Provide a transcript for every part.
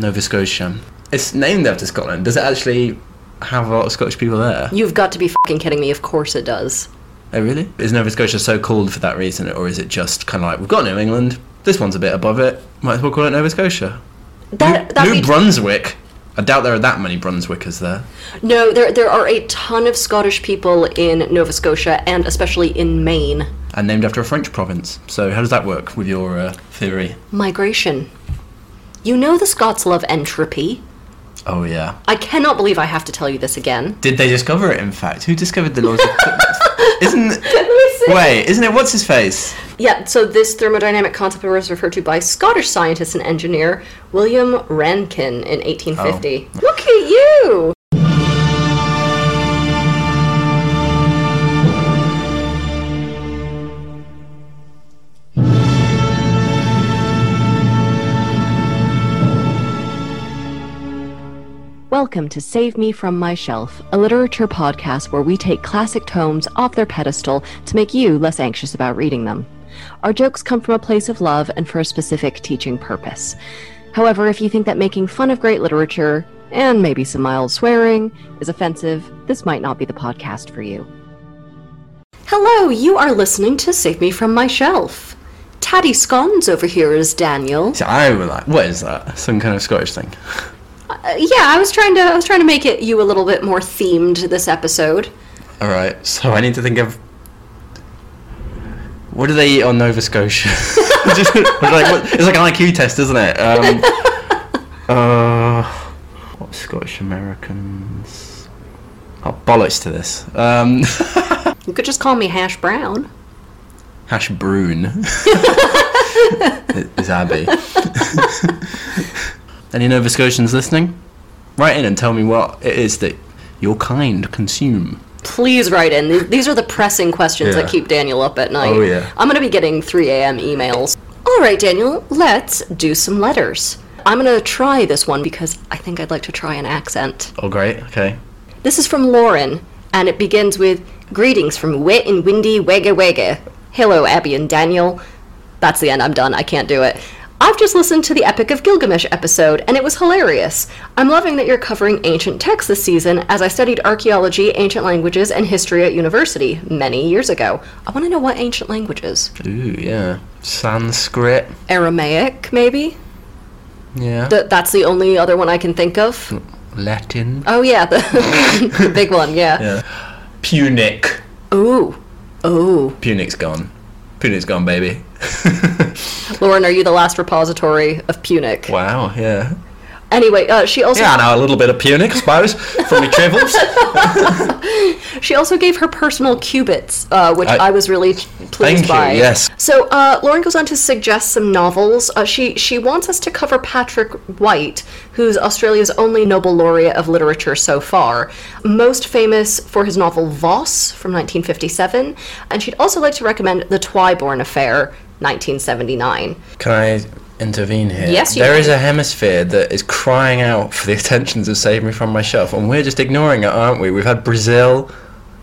Nova Scotia. It's named after Scotland. Does it actually have a lot of Scottish people there? You've got to be fucking kidding me. Of course it does. Oh, really? Is Nova Scotia so called for that reason, or is it just kind of like we've got New England, this one's a bit above it, might as well call it Nova Scotia? That, New, that'd New be- Brunswick. I doubt there are that many Brunswickers there. no, there there are a ton of Scottish people in Nova Scotia and especially in Maine. And named after a French province. So how does that work with your uh, theory? Migration. You know the Scots love entropy. Oh yeah. I cannot believe I have to tell you this again. Did they discover it? In fact, who discovered the laws? of Isn't wait? Isn't it what's his face? Yeah, so this thermodynamic concept was referred to by Scottish scientist and engineer William Rankine in 1850. Look at you! Welcome to Save Me From My Shelf, a literature podcast where we take classic tomes off their pedestal to make you less anxious about reading them. Our jokes come from a place of love and for a specific teaching purpose. However, if you think that making fun of great literature, and maybe some mild swearing, is offensive, this might not be the podcast for you. Hello, you are listening to Save Me From My Shelf. Tattie Scones over here is Daniel. So I like, what is that? Some kind of Scottish thing. Uh, yeah, I was trying to I was trying to make it you a little bit more themed this episode. All right. So I need to think of what do they eat on Nova Scotia? Just, like, what, it's like an IQ test, isn't it? Um, uh, what Scottish Americans? Oh, bollocks to this. Um, You could just call me Hash Brown. hash broon is Abby. Any Nova Scotians listening? Write in and tell me what it is that your kind consume. Please write in. These are the pressing questions Yeah. that keep Daniel up at night. Oh, yeah. I'm going to be getting 3 a.m. emails. All right, Daniel, let's do some letters. I'm going to try this one because I think I'd like to try an accent. Oh, great. Okay. This is from Lauren, and it begins with Greetings from wet and windy Wagga Wagga. Hello, Abby and Daniel. That's the end. I'm done. I can't do it. I've just listened to the Epic of Gilgamesh episode, and it was hilarious. I'm loving that you're covering ancient texts this season, as I studied archaeology, ancient languages, and history at university many years ago. I want to know what ancient languages. Ooh, yeah. Sanskrit. Aramaic, maybe? Yeah. Th- that's the only other one I can think of. Latin. Oh, yeah, the, the big one, yeah. Yeah. Punic. Ooh. Ooh. Punic's gone. Punic's gone, baby. Lauren, are you the last repository of Punic? wow, yeah. Anyway, uh, she also Yeah, I know a little bit of Punic, I suppose, from the travels. she also gave her personal qubits, uh, which I, I- was really pleased Thank you, by. yes. So uh, Lauren goes on to suggest some novels. Uh, she she wants us to cover Patrick White, who's Australia's only Nobel laureate of literature so far, most famous for his novel Voss from 1957, and she'd also like to recommend The Twyborn Affair, 1979. Can I intervene here? Yes, you There is a hemisphere that is crying out for the attentions of Save Me From My Shelf, and we're just ignoring it, aren't we? We've had Brazil,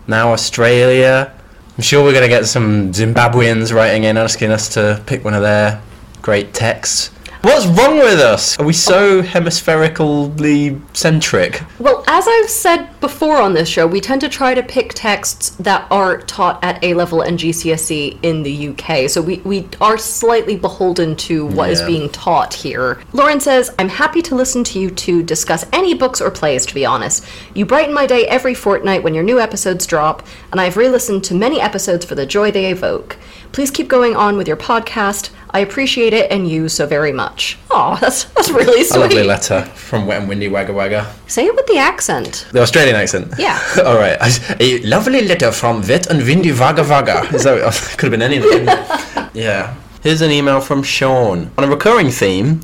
now Australia. I'm sure we're going to get some Zimbabweans writing in asking us to pick one of their great texts. What's wrong with us? Are we so hemispherically centric? Well, as I've said before on this show, we tend to try to pick texts that are taught at A level and GCSE in the UK. So we, we are slightly beholden to what is Yeah. being taught here. Lauren says, I'm happy to listen to you two discuss any books or plays, to be honest. You brighten my day every fortnight when your new episodes drop, and I've re listened to many episodes for the joy they evoke. Please keep going on with your podcast. I appreciate it and you so very much. Oh, that's, that's really sweet. A lovely letter from Wet and Windy Wagga Wagga. Say it with the accent. The Australian accent. Yeah. All right. A lovely letter from Wet and Windy Wagga Wagga. Is that, oh, could have been anything. yeah. Here's an email from Sean. On a recurring theme,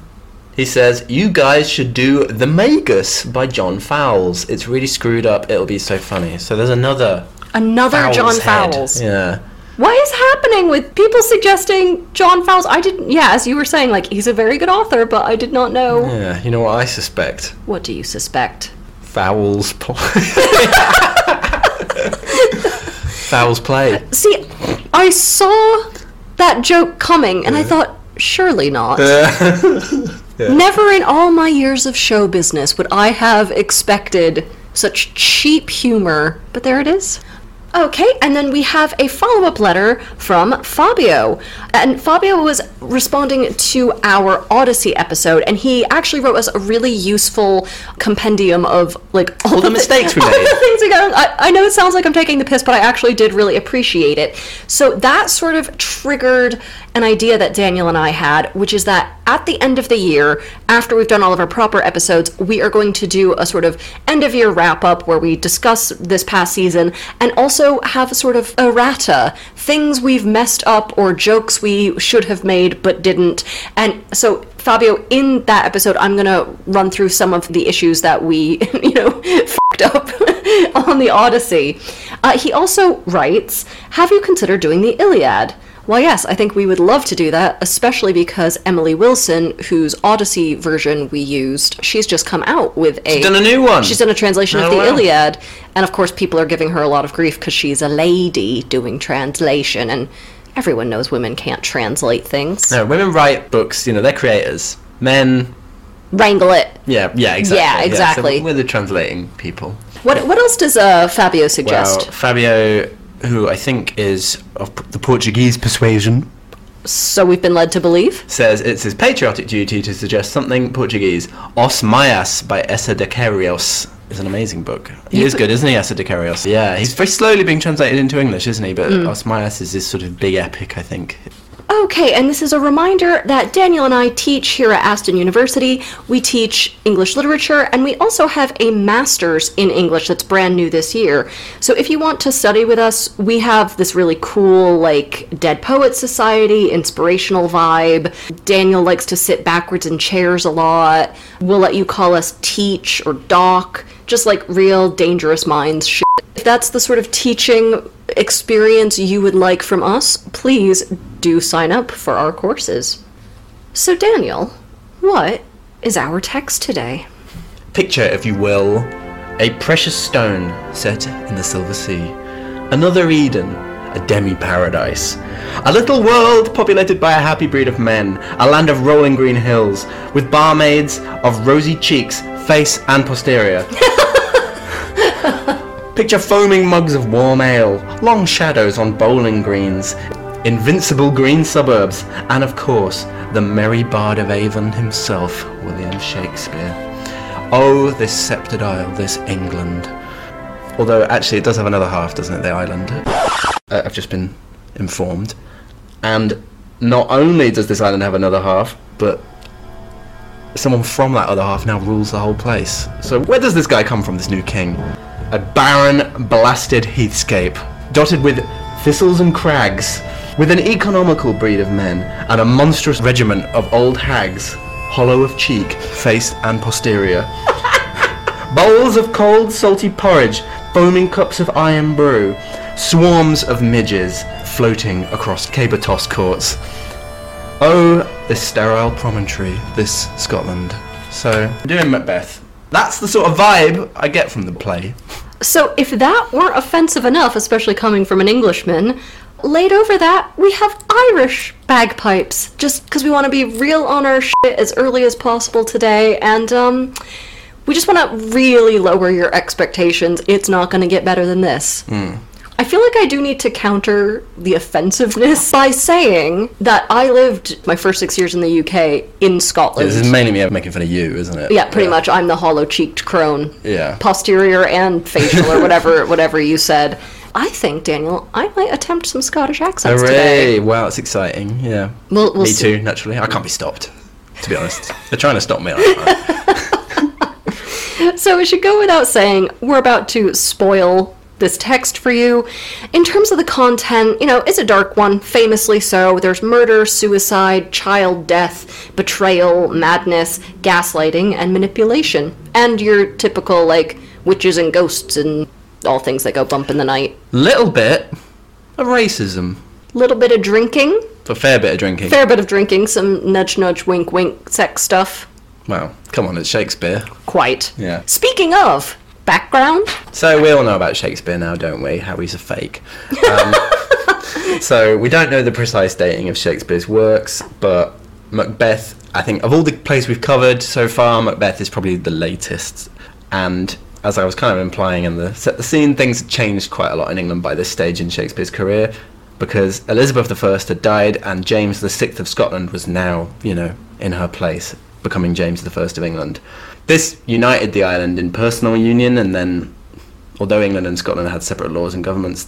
he says, You guys should do The Magus by John Fowles. It's really screwed up. It'll be so funny. So there's another Another Fowles John head. Fowles. Yeah. What is happening with people suggesting John Fowles? I didn't. Yeah, as you were saying, like he's a very good author, but I did not know. Yeah. You know what I suspect? What do you suspect? Fowles play. Fowles play. See, I saw that joke coming, and I thought, surely not. Never in all my years of show business would I have expected such cheap humor, but there it is. Okay, and then we have a follow up letter from Fabio. And Fabio was responding to our Odyssey episode, and he actually wrote us a really useful compendium of like all, the mistakes we all the things we got. I, I know it sounds like I'm taking the piss, but I actually did really appreciate it. So that sort of triggered an idea that Daniel and I had, which is that at the end of the year, after we've done all of our proper episodes, we are going to do a sort of end of year wrap up where we discuss this past season and also have a sort of errata, things we've messed up or jokes we should have made but didn't. And so Fabio, in that episode, I'm gonna run through some of the issues that we, you know, fucked up on the Odyssey. Uh, he also writes, "Have you considered doing the Iliad?" Well, yes, I think we would love to do that, especially because Emily Wilson, whose Odyssey version we used, she's just come out with a. She's done a new one. She's done a translation Oh, of the wow. Iliad, and of course, people are giving her a lot of grief because she's a lady doing translation, and everyone knows women can't translate things. No, women write books. You know, they're creators. Men, Wrangle it. yeah, yeah, exactly. Yeah, so exactly. we're the translating people. What what else does uh, Fabio Well, suggest? Fabio, who I think is of the Portuguese persuasion, so we've been led to believe. says it's his patriotic duty to suggest something Portuguese. Os Maias by Eça de Queirós is an amazing book. He You is good, isn't he, Eça de Queirós? Yeah, he's very slowly being translated into English, isn't he? But Mm. Os Maias is this sort of big epic, I think. Okay, and this is a reminder that Daniel and I teach here at Aston University. We teach English literature, and we also have a master's in English that's brand new this year. So if you want to study with us, we have this really cool, like, Dead Poets Society, inspirational vibe. Daniel likes to sit backwards in chairs a lot. We'll let you call us teach or doc, just like real dangerous minds shit. If that's the sort of teaching experience you would like from us, please do sign up for our courses. So, Daniel, what is our text today? Picture, if you will, a precious stone set in the Silver Sea. Another Eden, a demi paradise. A little world populated by a happy breed of men, a land of rolling green hills, with barmaids of rosy cheeks, face, and posterior. Picture foaming mugs of warm ale, long shadows on bowling greens, invincible green suburbs, and of course, the merry bard of Avon himself, William Shakespeare. Oh, this sceptred isle, this England. Although, actually, it does have another half, doesn't it, the island? Uh, I've just been informed. And not only does this island have another half, but someone from that other half now rules the whole place. So where does this guy come from, this new king? A barren, blasted heathscape, dotted with thistles and crags, with an economical breed of men, and a monstrous regiment of old hags, hollow of cheek, face, and posterior. Bowls of cold, salty porridge, foaming cups of Irn-Bru, swarms of midges floating across Cabotos courts. Oh, this sterile promontory, this Scotland. So, doing Macbeth. That's the sort of vibe I get from the play. So, if that weren't offensive enough, especially coming from an Englishman, laid over that, we have Irish bagpipes, just because we want to be real on our shit as early as possible today, and, um, we just want to really lower your expectations. It's not going to get better than this. I feel like I do need to counter the offensiveness by saying that I lived my first six years in the UK in Scotland. This is mainly me making fun of you, isn't it? Yeah, pretty much. I'm the hollow-cheeked crone. Yeah. Posterior and facial, or whatever, whatever you said. I think Daniel, I might attempt some Scottish accents Hooray! today. Wow, it's exciting. Yeah. We'll, we'll me see. too, naturally. I can't be stopped, to be honest. They're trying to stop me. So it should go without saying, we're about to spoil this text for you. In terms of the content, you know, it's a dark one, famously so. There's murder, suicide, child death, betrayal, madness, gaslighting, and manipulation. And your typical, like, witches and ghosts and all things that go bump in the night. Little bit of racism. Little bit of drinking, A fair bit of drinking. fair bit of drinking, some nudge nudge wink wink sex stuff. Well, come on, it's Shakespeare. Quite. Yeah. Speaking of background, So we all know about Shakespeare now, don't we? How he's a fake. Um, so we don't know the precise dating of Shakespeare's works, but Macbeth, I think, of all the plays we've covered so far, Macbeth is probably the latest. And as I was kind of implying in the set the scene, things had changed quite a lot in England by this stage in Shakespeare's career because Elizabeth I had died and James VI of Scotland was now, you know, in her place, becoming James I of England. This united the island in personal union, and then, although England and Scotland had separate laws and governments,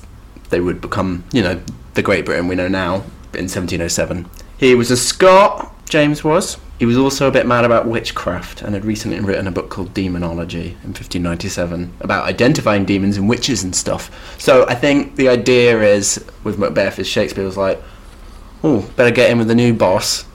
they would become, you know, the Great Britain we know now in 1707. He was a Scot, James was. He was also a bit mad about witchcraft and had recently written a book called Demonology in 1597 about identifying demons and witches and stuff. So I think the idea is with Macbeth is Shakespeare was like, oh, better get in with the new boss.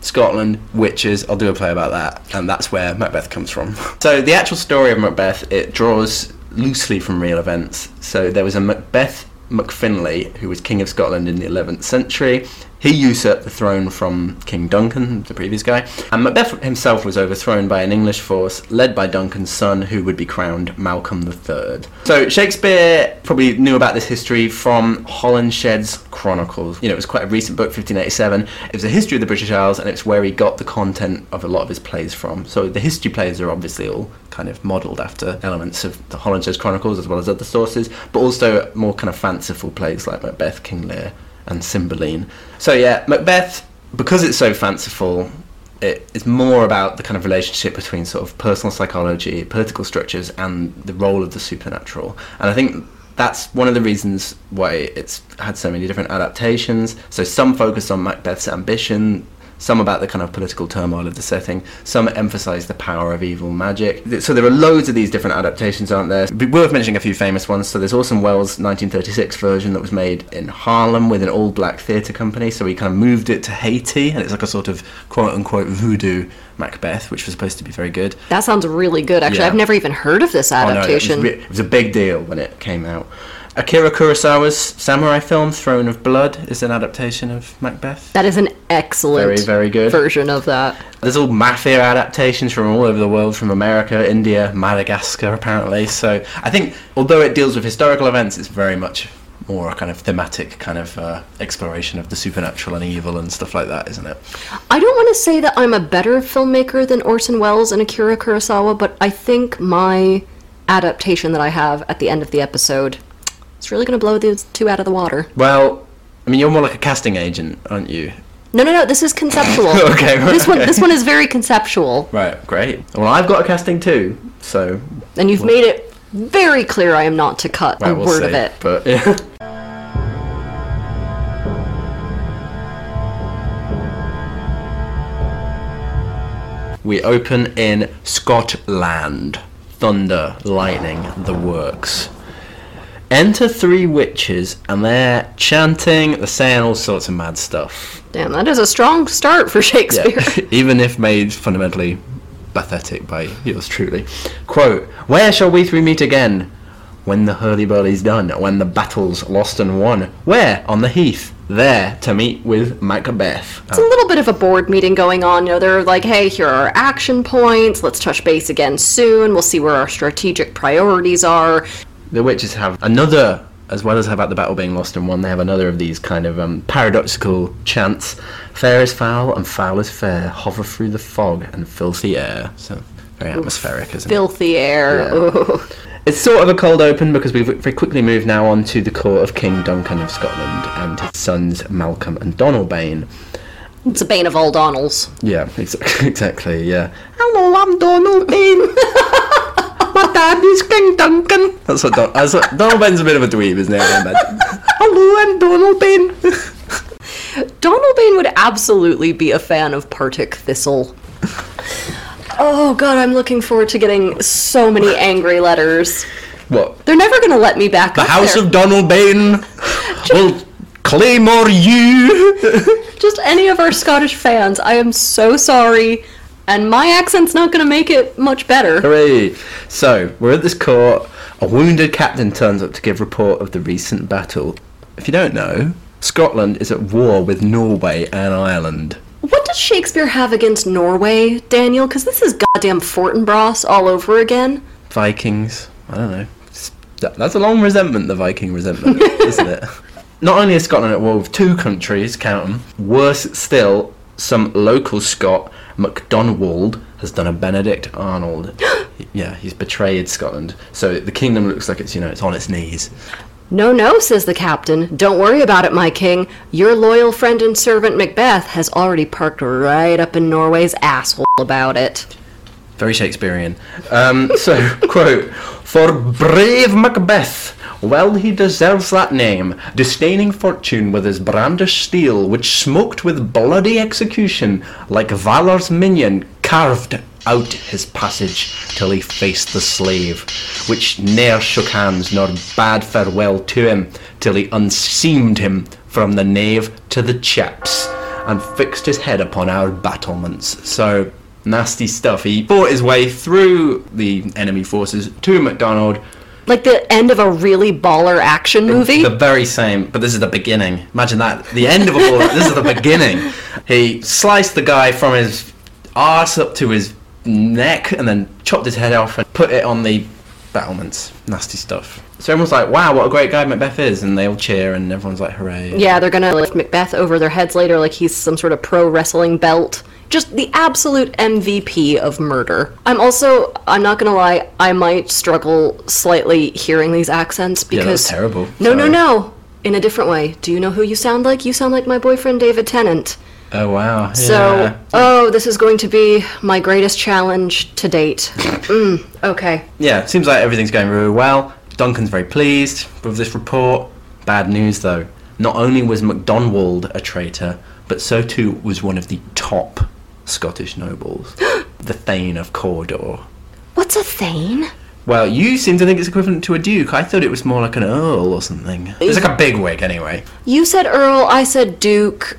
Scotland, witches, I'll do a play about that. And that's where Macbeth comes from. so the actual story of Macbeth, it draws loosely from real events. So there was a Macbeth MacFinlay, who was King of Scotland in the 11th century. He usurped the throne from King Duncan, the previous guy, and Macbeth himself was overthrown by an English force led by Duncan's son, who would be crowned Malcolm III. So Shakespeare probably knew about this history from Holinshed's Chronicles. You know, it was quite a recent book, 1587. It was a history of the British Isles, and it's where he got the content of a lot of his plays from. So the history plays are obviously all kind of modelled after elements of the Holinshed's Chronicles as well as other sources, but also more kind of fanciful plays like Macbeth, King Lear and Cymbeline. So yeah, Macbeth, because it's so fanciful, it is more about the kind of relationship between sort of personal psychology, political structures, and the role of the supernatural. And I think that's one of the reasons why it's had so many different adaptations. So some focus on Macbeth's ambition, some about the kind of political turmoil of the setting, some emphasize the power of evil magic. So there are loads of these different adaptations, aren't there? Worth mentioning a few famous ones. So there's Orson Welles' 1936 version that was made in Harlem with an all black theatre company. So he kind of moved it to Haiti, and it's like a sort of quote unquote voodoo Macbeth, which was supposed to be very good. That sounds really good, actually. Yeah. I've never even heard of this adaptation. Oh, no, it, was, it was a big deal when it came out. Akira Kurosawa's samurai film Throne of Blood is an adaptation of Macbeth. that is an excellent Very, very good. version of that. There's all mafia adaptations from all over the world, from America, India, Madagascar, apparently. So I think, although it deals with historical events, it's very much more a kind of thematic kind of uh, exploration of the supernatural and evil and stuff like that, isn't it? I don't want to say that I'm a better filmmaker than Orson Welles and Akira Kurosawa, but I think my adaptation that I have at the end of the episode is really going to blow these two out of the water. Well, I mean, you're more like a casting agent, aren't you? No, no, no. This is conceptual. Okay, right, This one, okay. this one is very conceptual, Right, great. Well, I've got a casting too, so and you've made it very clear I am not to cut right, a we'll word see. of it. But yeah. We open in Scotland. Thunder, lightning, the works. Enter three witches, and they're chanting, they're saying all sorts of mad stuff. Damn, that is a strong start for Shakespeare. Even if made fundamentally pathetic by yours truly. Quote, Where shall we three meet again? When the hurly-burly's done, when the battle's lost and won. Where? On the heath. There, to meet with Macbeth. It's a little bit of a board meeting going on. You know, they're like, hey, here are our action points. Let's touch base again soon. We'll see where our strategic priorities are. The witches have another, as well as about the battle being lost and won, they have another of these kind of um, paradoxical chants. Fair is foul and foul is fair, hover through the fog and filthy air. So, very atmospheric, isn't it? Filthy air. Yeah. It's sort of a cold open because we've very quickly moved now on to the court of King Duncan of Scotland and his sons Malcolm and Donalbain. It's a bane of all Donalds. Yeah, ex- exactly, yeah. Hello, I'm Donalbain. My dad is King Duncan. That's what, Don- that's what Donalbain's a bit of a dweeb, isn't he? I imagine. Hello, I'm Donalbain. Donalbain would absolutely be a fan of Partick Thistle. Oh god, I'm looking forward to getting so many angry letters. what? They're never gonna let me back The up House there. of Donalbain will claim claymore you. Just any of our Scottish fans. I am so sorry, and my accent's not gonna make it much better. Hooray! So, we're at this court. A wounded captain turns up to give report of the recent battle. If you don't know, Scotland is at war with Norway and Ireland. What does Shakespeare have against Norway, Daniel? Because this is goddamn Fortinbras all over again. Vikings. I don't know. That's a long resentment, the Viking resentment, isn't it? Not only is Scotland at war with two countries, count 'em, worse still, some local Scot, MacDonald, has done a Benedict Arnold. yeah, he's betrayed Scotland. So the kingdom looks like it's, you know, it's on its knees. No, no, says the captain. Don't worry about it, my king. Your loyal friend and servant Macbeth has already parked right up in Norway's asshole about it. Very Shakespearean. Um, so, quote, For brave Macbeth, well he deserves that name, disdaining fortune with his brandished steel, which smoked with bloody execution, like valor's minion carved out his passage till he faced the slave, which ne'er shook hands nor bade farewell to him, till he unseamed him from the nave to the chaps, and fixed his head upon our battlements. So nasty stuff. He fought his way through the enemy forces to McDonald. Like the end of a really baller action movie. The very same, but this is the beginning. Imagine that. The end of a war. this is the beginning. He sliced the guy from his arse up to his neck and then chopped his head off and put it on the battlements. Nasty stuff. So everyone's like, wow, what a great guy Macbeth is. And they all cheer and everyone's like, hooray. Yeah, they're gonna lift Macbeth over their heads later like he's some sort of pro wrestling belt. Just the absolute MVP of murder. I'm also, I'm not gonna lie, I might struggle slightly hearing these accents because. Yeah, because. that's terrible. No, no, no! In a different way. Do you know who you sound like? You sound like my boyfriend David Tennant. Oh, wow. So, Yeah. oh, this is going to be my greatest challenge to date. mm, okay. yeah, seems like everything's going really well. Duncan's very pleased with this report. Bad news though. Not only was MacDonald a traitor, but so too was one of the top Scottish nobles, the Thane of Cawdor. What's a thane? Well, you seem to think it's equivalent to a duke. I thought it was more like an earl or something. It's like a big wig anyway. You said Earl, I said Duke.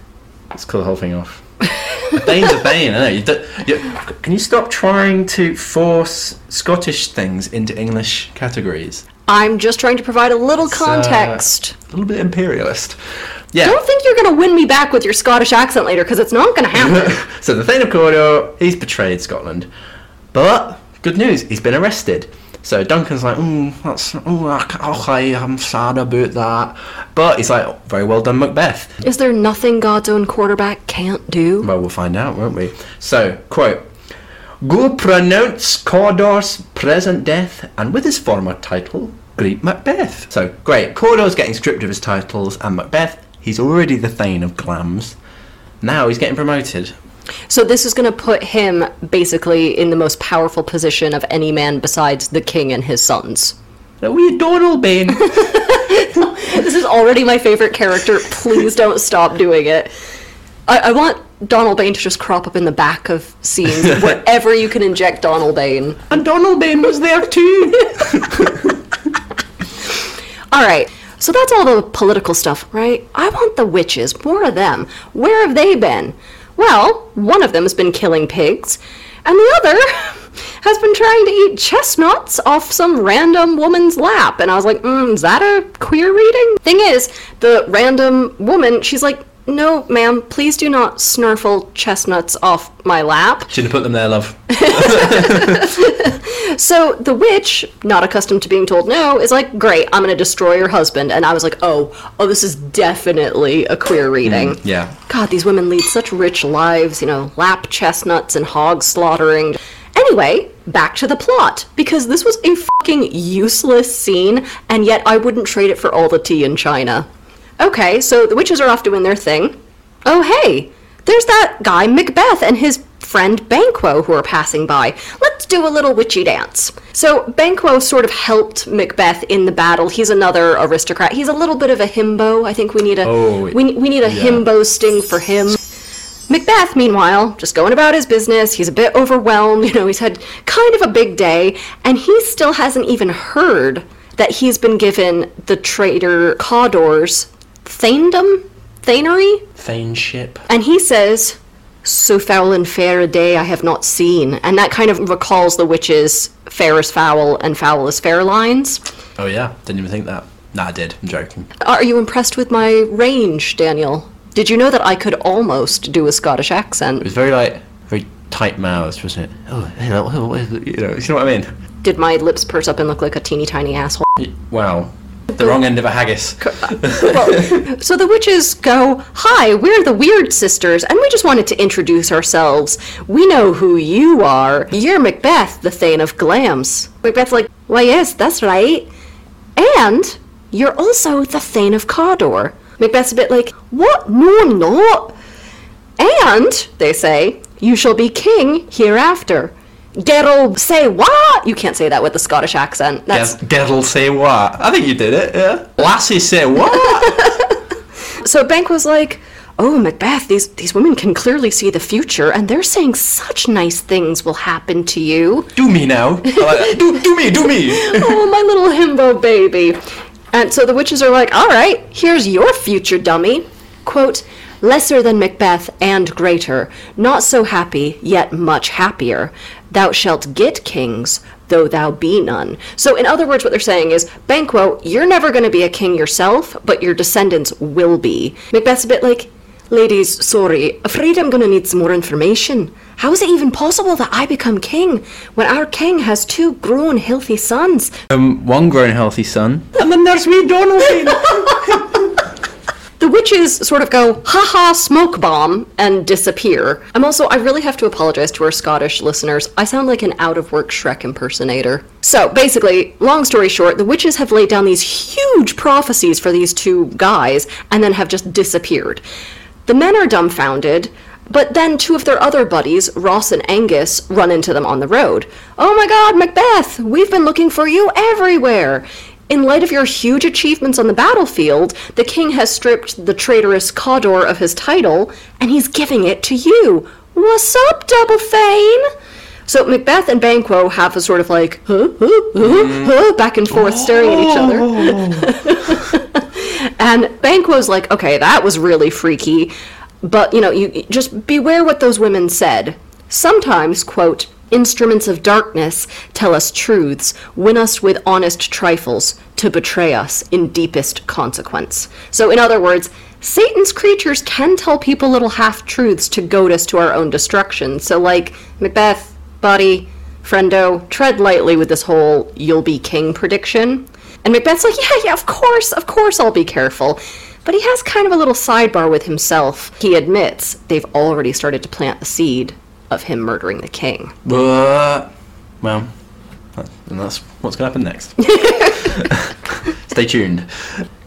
Let's call the whole thing off. a Thane's a Thane, I know. You do, you, can you stop trying to force Scottish things into English categories? I'm just trying to provide a little It's, uh, context. a little bit imperialist. Yeah. Don't think you're gonna win me back with your Scottish accent later, because it's not gonna happen. so the Thane of Cawdor, he's betrayed Scotland. But, good news, he's been arrested. So Duncan's like, mm, that's, oh, okay, I'm sad about that. But he's like, "Oh, very well done, Macbeth. Is there nothing God's own quarterback can't do? Well, we'll find out, won't we? So, quote, Go pronounce Cawdor's present death, and with his former title, greet Macbeth. So, great. Cawdor's getting stripped of his titles, and Macbeth, he's already the Thane of Glamis. Now he's getting promoted. So this is gonna put him basically in the most powerful position of any man besides the king and his sons. A wee Donald Bane. This is already my favorite character. Please don't stop doing it. I, I want Donald Bain to just crop up in the back of scenes wherever you can inject Donald Bain. and Donald Bain was there too. All right. So that's all the political stuff, right? I want the witches, more of them. Where have they been? Well, one of them has been killing pigs, and the other has been trying to eat chestnuts off some random woman's lap. And I was like, mm, is that a queer reading? Thing is, the random woman, she's like, no, ma'am, please do not snurfle chestnuts off my lap. Shouldn't have put them there, love. So the witch, not accustomed to being told no, is like, "Great, I'm gonna destroy your husband." And I was like, "Oh, oh, this is definitely a queer mm, reading." Yeah. God, these women lead such rich lives, you know, lap chestnuts and hog slaughtering. Anyway, back to the plot because this was a fucking useless scene, and yet I wouldn't trade it for all the tea in China. Okay, so the witches are off doing their thing. Oh, hey, there's that guy Macbeth and his friend Banquo who are passing by. Let's do a little witchy dance. So Banquo sort of helped Macbeth in the battle. He's another aristocrat. He's a little bit of a himbo. I think we need a Oh, we, we need a yeah. himbo sting for him. Macbeth, meanwhile, just going about his business. He's a bit overwhelmed. You know, he's had kind of a big day, and he still hasn't even heard that he's been given the traitor Cawdor's thanedom, thanery, Thaneship. and he says, "So foul and fair a day I have not seen," and that kind of recalls the witches' "fair is foul and foul is fair" lines. Oh yeah, didn't even think that. Nah, I did. I'm joking. Are you impressed with my range, Daniel? Did you know that I could almost do a Scottish accent? It was very like very tight mouthed, wasn't it? Oh, you know, you know, you know what I mean. Did my lips purse up and look like a teeny tiny asshole? Wow. The wrong end of a haggis. well, so the witches go, Hi, we're the Weird Sisters, and we just wanted to introduce ourselves. We know who you are. You're Macbeth, the Thane of Glamis. Macbeth's like, Why, yes, that's right. And you're also the Thane of Cawdor. Macbeth's a bit like, What? No, not. And, they say, you shall be king hereafter. Geralt, say what? You can't say that with the Scottish accent. That's say what? I think you did it, yeah. Lassie say what? so Banquo's like, "Oh, Macbeth, these these women can clearly see the future, and they're saying such nice things will happen to you." do me now. Like, uh, do, do me, do me. oh, my little himbo baby. And so the witches are like, all right, here's your future dummy. Quote, lesser than Macbeth and greater, not so happy, yet much happier. Thou shalt get kings, though thou be none. So, in other words, what they're saying is, Banquo, you're never going to be a king yourself, but your descendants will be. Macbeth's a bit like, Ladies, sorry, afraid I'm gonna need some more information. How is it even possible that I become king when our king has two grown, healthy sons? Um, one grown healthy son. And then there's me, Donaldine. The witches sort of go, haha, smoke bomb, and disappear. I'm also, I really have to apologize to our Scottish listeners. I sound like an out of work Shrek impersonator. So, basically, long story short, the witches have laid down these huge prophecies for these two guys and then have just disappeared. The men are dumbfounded, but then two of their other buddies, Ross and Angus, run into them on the road. Oh my god, Macbeth, we've been looking for you everywhere. In light of your huge achievements on the battlefield, the king has stripped the traitorous Cawdor of his title, and he's giving it to you. What's up, Double Thane? So Macbeth and Banquo have a sort of like huh, huh, huh, huh, back and forth staring at each other. Oh. and Banquo's like, okay, that was really freaky, but you know, you just beware what those women said. Sometimes, quote, instruments of darkness tell us truths, win us with honest trifles, to betray us in deepest consequence. So, in other words, Satan's creatures can tell people little half truths to goad us to our own destruction. So, like, Macbeth, buddy, friendo, tread lightly with this whole you'll be king prediction. And Macbeth's like, yeah, yeah, of course, of course I'll be careful. But he has kind of a little sidebar with himself. He admits they've already started to plant the seed of him murdering the king. But, well, and that's what's going to happen next. Stay tuned.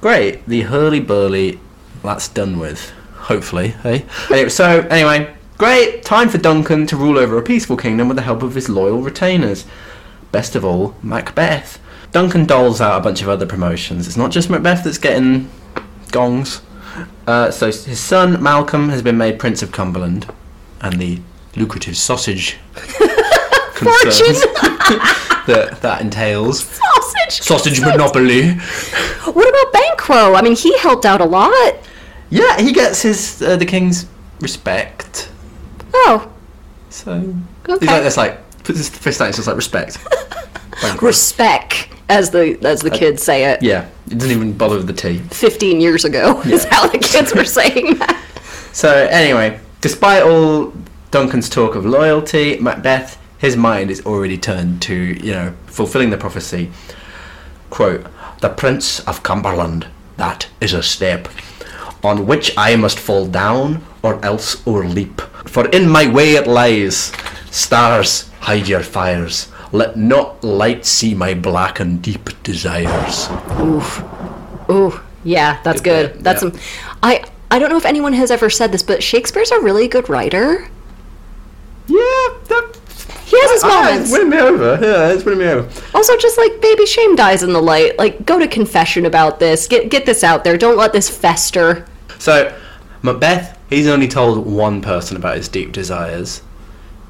Great, the hurly burly, that's done with. Hopefully, hey? Anyway, so, anyway, great, time for Duncan to rule over a peaceful kingdom with the help of his loyal retainers. Best of all, Macbeth. Duncan doles out a bunch of other promotions. It's not just Macbeth that's getting gongs. Uh, so his son Malcolm has been made Prince of Cumberland, and the lucrative sausage concerns that that entails. Sausage! Sausage monopoly. What about Banquo? I mean, he helped out a lot. Yeah, he gets his uh, the king's respect. Oh, So Okay. he's like this, like puts his fist out. It's just like respect. Respect, as the as the kids say it. yeah, it doesn't even bother with the T. 15 years ago is how the kids were saying that. So anyway, despite all Duncan's talk of loyalty, Macbeth, his mind is already turned to, you know, fulfilling the prophecy. Quote, the Prince of Cumberland, that is a step, on which I must fall down or else o'erleap. For in my way it lies. Stars, hide your fires. Let not light see my black and deep desires. Oof. Ooh, yeah, that's Good. That's yeah. some. I I don't know if anyone has ever said this, but Shakespeare's a really good writer. Yeah, that, He has his ah, moments. it's winning me over. Yeah, it's winning me over. Also, just like baby shame dies in the light. Like, go to confession about this. Get get this out there. Don't let this fester. So, Macbeth, he's only told one person about his deep desires.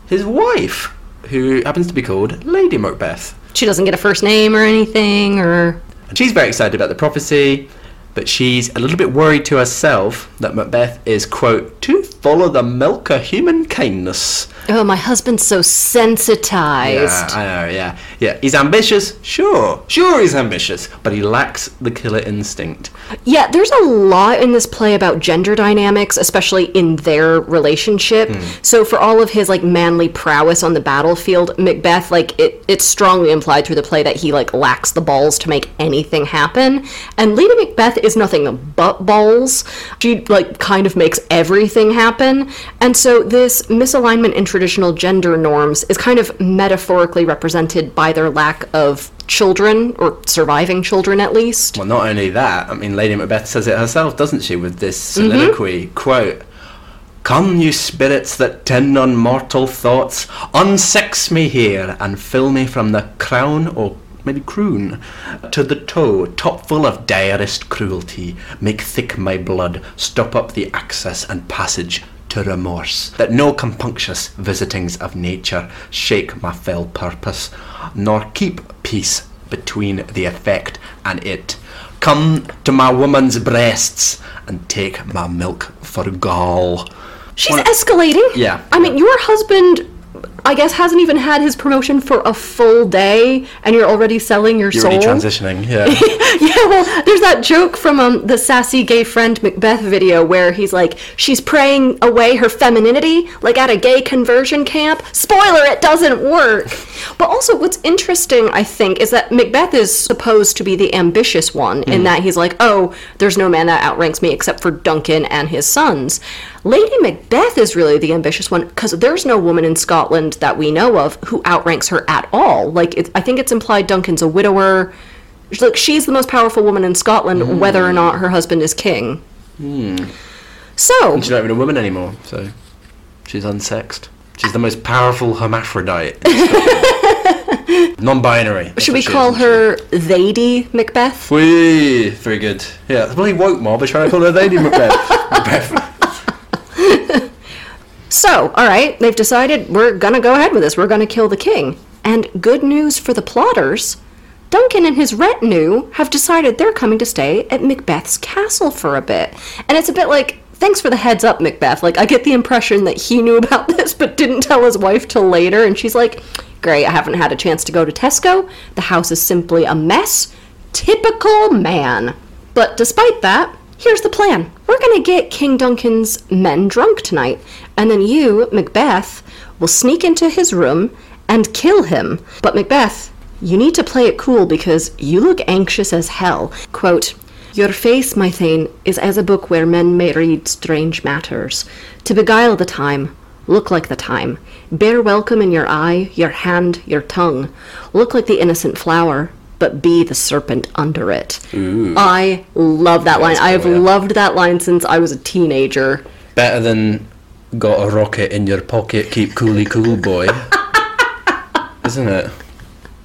His wife, who happens to be called Lady Macbeth. She doesn't get a first name or anything, or And she's very excited about the prophecy. But she's a little bit worried to herself that Macbeth is, quote, too full of the milk of human kindness. Oh, my husband's so sensitized. Yeah, I know, yeah. Yeah, he's ambitious, sure. Sure he's ambitious, but he lacks the killer instinct. Yeah, there's a lot in this play about gender dynamics, especially in their relationship. Hmm. So for all of his like manly prowess on the battlefield, Macbeth like it it's strongly implied through the play that he like lacks the balls to make anything happen. And Lady Macbeth is nothing but balls. She like kind of makes everything happen. And so this misalignment in traditional gender norms is kind of metaphorically represented by their lack of children or surviving children at least. Well, not only that, I mean, Lady Macbeth says it herself, doesn't she, with this mm-hmm. soliloquy? Quote, Come, you spirits that tend on mortal thoughts, unsex me here and fill me from the crown or maybe croon to the toe, top full of direst cruelty. Make thick my blood, stop up the access and passage to remorse, that no compunctious visitings of nature shake my fell purpose, nor keep peace between the effect and it. Come to my woman's breasts and take my milk for gall. She's escalating. Yeah. I mean, your husband, I guess, hasn't even had his promotion for a full day, and you're already selling your You're soul. already transitioning, yeah. yeah, well, there's that joke from um, the sassy gay friend Macbeth video where he's like, she's praying away her femininity, like at a gay conversion camp. Spoiler, it doesn't work. But also, what's interesting, I think, is that Macbeth is supposed to be the ambitious one in that he's like, oh, there's no man that outranks me except for Duncan and his sons. Lady Macbeth is really the ambitious one because there's no woman in Scotland that we know of who outranks her at all. Like, it, I think it's implied Duncan's a widower. Look, she's the most powerful woman in Scotland, hmm. whether or not her husband is king. Hmm. So, She's not even a woman anymore, so she's unsexed. She's the most powerful hermaphrodite. Non-binary. should we call her Lady Macbeth? Whee! Very good. Yeah, the bloody woke mob are trying to call her Lady Macbeth. Macbeth. So, all right, they've decided we're gonna go ahead with this. We're gonna kill the king. And good news for the plotters Duncan and his retinue have decided they're coming to stay at Macbeth's castle for a bit. And it's a bit like, thanks for the heads up, Macbeth. Like, I get the impression that he knew about this but didn't tell his wife till later. And she's like, great, I haven't had a chance to go to Tesco. The house is simply a mess. Typical man. But despite that, here's the plan. We're gonna get King Duncan's men drunk tonight, and then you, Macbeth, will sneak into his room and kill him. But Macbeth, you need to play it cool because you look anxious as hell. Quote, Your face, my thane, is as a book where men may read strange matters. To beguile the time, look like the time. Bear welcome in your eye, your hand, your tongue. Look like the innocent flower, but be the serpent under it. I love that line. I have yeah. loved that line since I was a teenager. Better than got a rocket in your pocket, keep coolly cool, boy. Isn't it?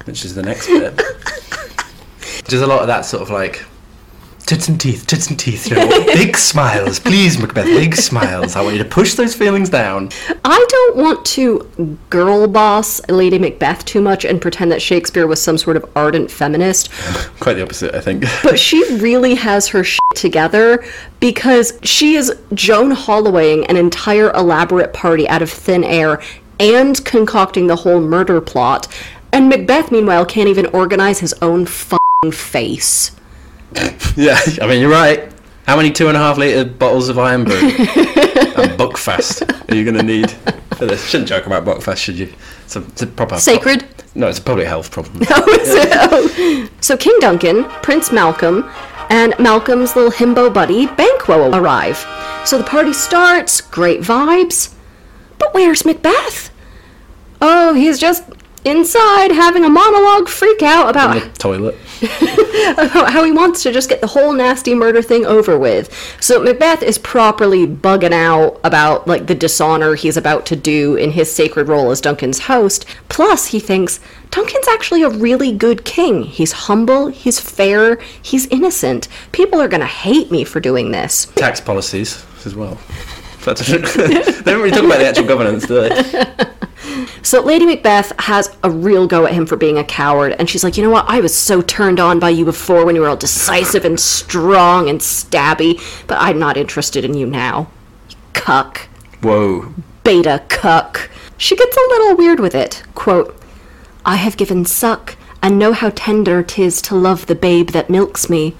Which is the next bit. There's a lot of that sort of like tits and teeth, tits and teeth, you know, big smiles, please, Macbeth, big smiles. I want you to push those feelings down. I don't want to girl boss Lady Macbeth too much and pretend that Shakespeare was some sort of ardent feminist, Quite the opposite, I think. but she really has her shit together because she is Joan Hollowaying an entire elaborate party out of thin air and concocting the whole murder plot. And Macbeth, meanwhile, can't even organize his own fucking face. Yeah, I mean, you're right. How many two and a half litre bottles of Irn-Bru and Buckfast are you going to need for this? Shouldn't joke about Buckfast, should you? It's a, it's a proper... Sacred? No, it's a public health problem. Oh, oh. So King Duncan, Prince Malcolm, and Malcolm's little himbo buddy Banquo arrive. So the party starts, great vibes. But where's Macbeth? Oh, he's just inside having a monologue freak out about In the toilet. about how he wants to just get the whole nasty murder thing over with. So Macbeth is properly bugging out about like the dishonor he's about to do in his sacred role as Duncan's host. Plus, he thinks Duncan's actually a really good king. He's humble, he's fair, he's innocent. People are gonna hate me for doing this. Tax policies as well. That's they don't really talk about the actual governance, do they? So Lady Macbeth has a real go at him for being a coward, and she's like, you know what? I was so turned on by you before when you were all decisive and strong and stabby, but I'm not interested in you now. You cuck. Whoa. Beta cuck. She gets a little weird with it. Quote, I have given suck, and know how tender 'tis to love the babe that milks me.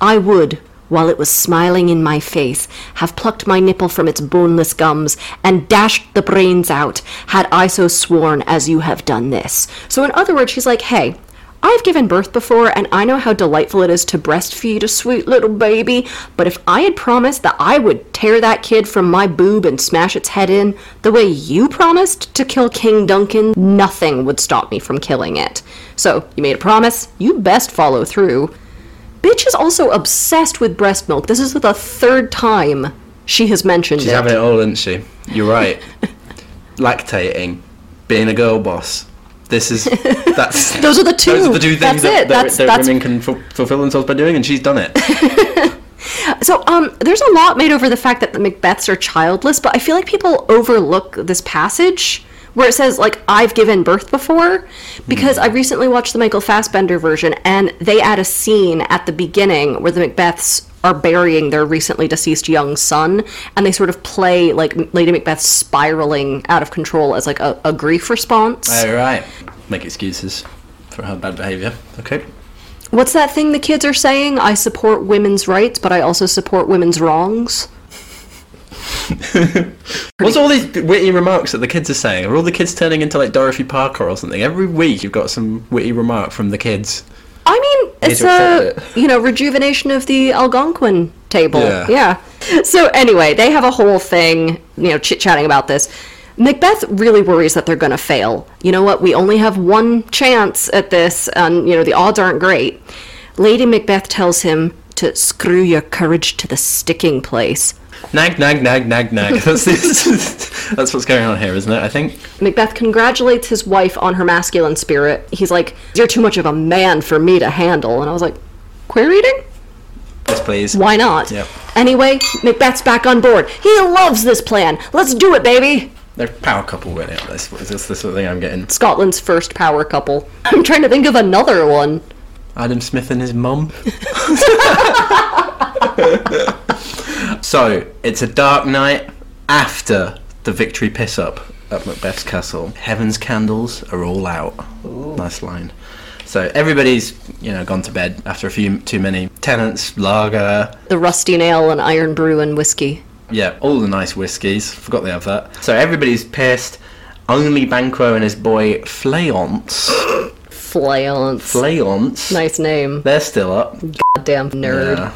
I would, while it was smiling in my face, have plucked my nipple from its boneless gums and dashed the brains out, had I so sworn as you have done this. So, in other words, she's like, hey, I've given birth before, and I know how delightful it is to breastfeed a sweet little baby, but if I had promised that I would tear that kid from my boob and smash its head in, the way you promised to kill King Duncan, nothing would stop me from killing it. So, you made a promise, you best follow through. Bitch is also obsessed with breast milk. This is the third time she has mentioned She's it. having it all, isn't she? You're right. Lactating, being a girl boss. This is that's Those are the two. those are the two things That's that, that, That's- that that's- women can fu- fulfill themselves by doing, and she's done it. So, um, there's a lot made over the fact that the Macbeths are childless, but I feel like people overlook this passage where it says, like, I've given birth before, because hmm. I recently watched the Michael Fassbender version, and they add a scene at the beginning where the Macbeths are burying their recently deceased young son, and they sort of play, like, Lady Macbeth spiraling out of control as, like, a, a grief response. All right. Make excuses for her bad behaviour. Okay. What's that thing the kids are saying? I support women's rights, but I also support women's wrongs. What's all these witty remarks that the kids are saying? Are all the kids turning into like Dorothy Parker or something? Every week you've got some witty remark from the kids. I mean, it's a accept you know rejuvenation of the Algonquin table. Yeah. Yeah. So anyway, they have a whole thing, you know, chit chatting about this. Macbeth really worries that they're going to fail. You know what? We only have one chance at this, and you know the odds aren't great. Lady Macbeth tells him to screw your courage to the sticking place. Nag, nag, nag, nag, nag. That's that's what's going on here, isn't it? I think. Macbeth congratulates his wife on her masculine spirit. He's like, "You're too much of a man for me to handle," and I was like, "Queer reading? Yes, please. Why not?" Yep. Anyway, Macbeth's back on board. He loves this plan. Let's do it, baby. They're power couple. Aren't they? This is this the sort of thing I'm getting. Scotland's first power couple. I'm trying to think of another one. Adam Smith and his mum. so it's a dark night after the victory piss up at Macbeth's castle. Heaven's candles are all out. Nice line. So everybody's you know gone to bed after a few too many Tennent's, lager, The rusty nail and Irn-Bru and whiskey. yeah, all the nice whiskies. Forgot they have that. So everybody's pissed. Only Banquo and his boy Fleance. Fleance. Fleance. Nice name. They're still up. Goddamn nerd. Yeah.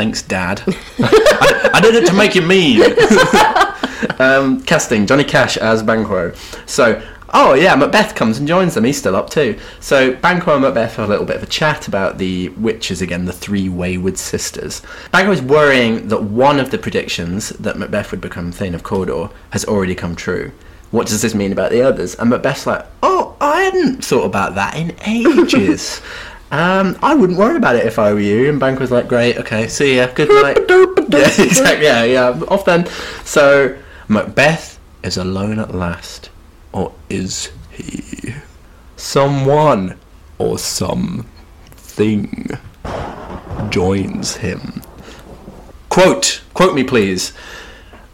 Thanks, Dad. I, I did it to make you mean. um, casting Johnny Cash as Banquo. So, oh yeah, Macbeth comes and joins them. He's still up too. So Banquo and Macbeth have a little bit of a chat about the witches again, the three wayward sisters. Banquo is worrying that one of the predictions that Macbeth would become Thane of Cawdor has already come true. What does this mean about the others? And Macbeth's like, oh, I hadn't thought about that in ages. Um, I wouldn't worry about it if I were you. And Bank was like, great, okay, see ya, good night. yeah, exactly, yeah, yeah, off then. So, Macbeth is alone at last. Or is he? Someone or something joins him. Quote, quote me please.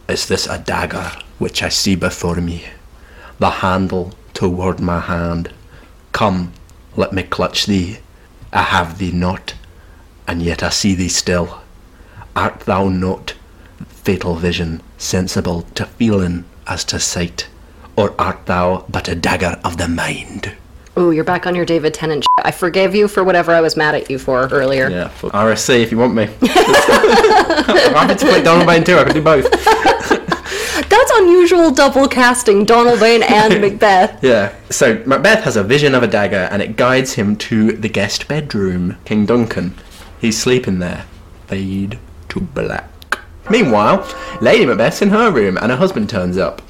Is this a dagger which I see before me? The handle toward my hand. Come, let me clutch thee. I have thee not, and yet I see thee still. Art thou not, fatal vision, sensible to feeling as to sight? Or art thou but a dagger of the mind? Ooh, you're back on your David Tennant. Sh- I forgave you for whatever I was mad at you for earlier. Yeah. RSC if you want me. I'm happy to play Donald Bain too, I can do both. That's unusual double casting Donald Bain and Macbeth. Yeah. So Macbeth has a vision of a dagger and it guides him to the guest bedroom, King Duncan. He's sleeping there. Fade to black. Meanwhile, Lady Macbeth's in her room and her husband turns up.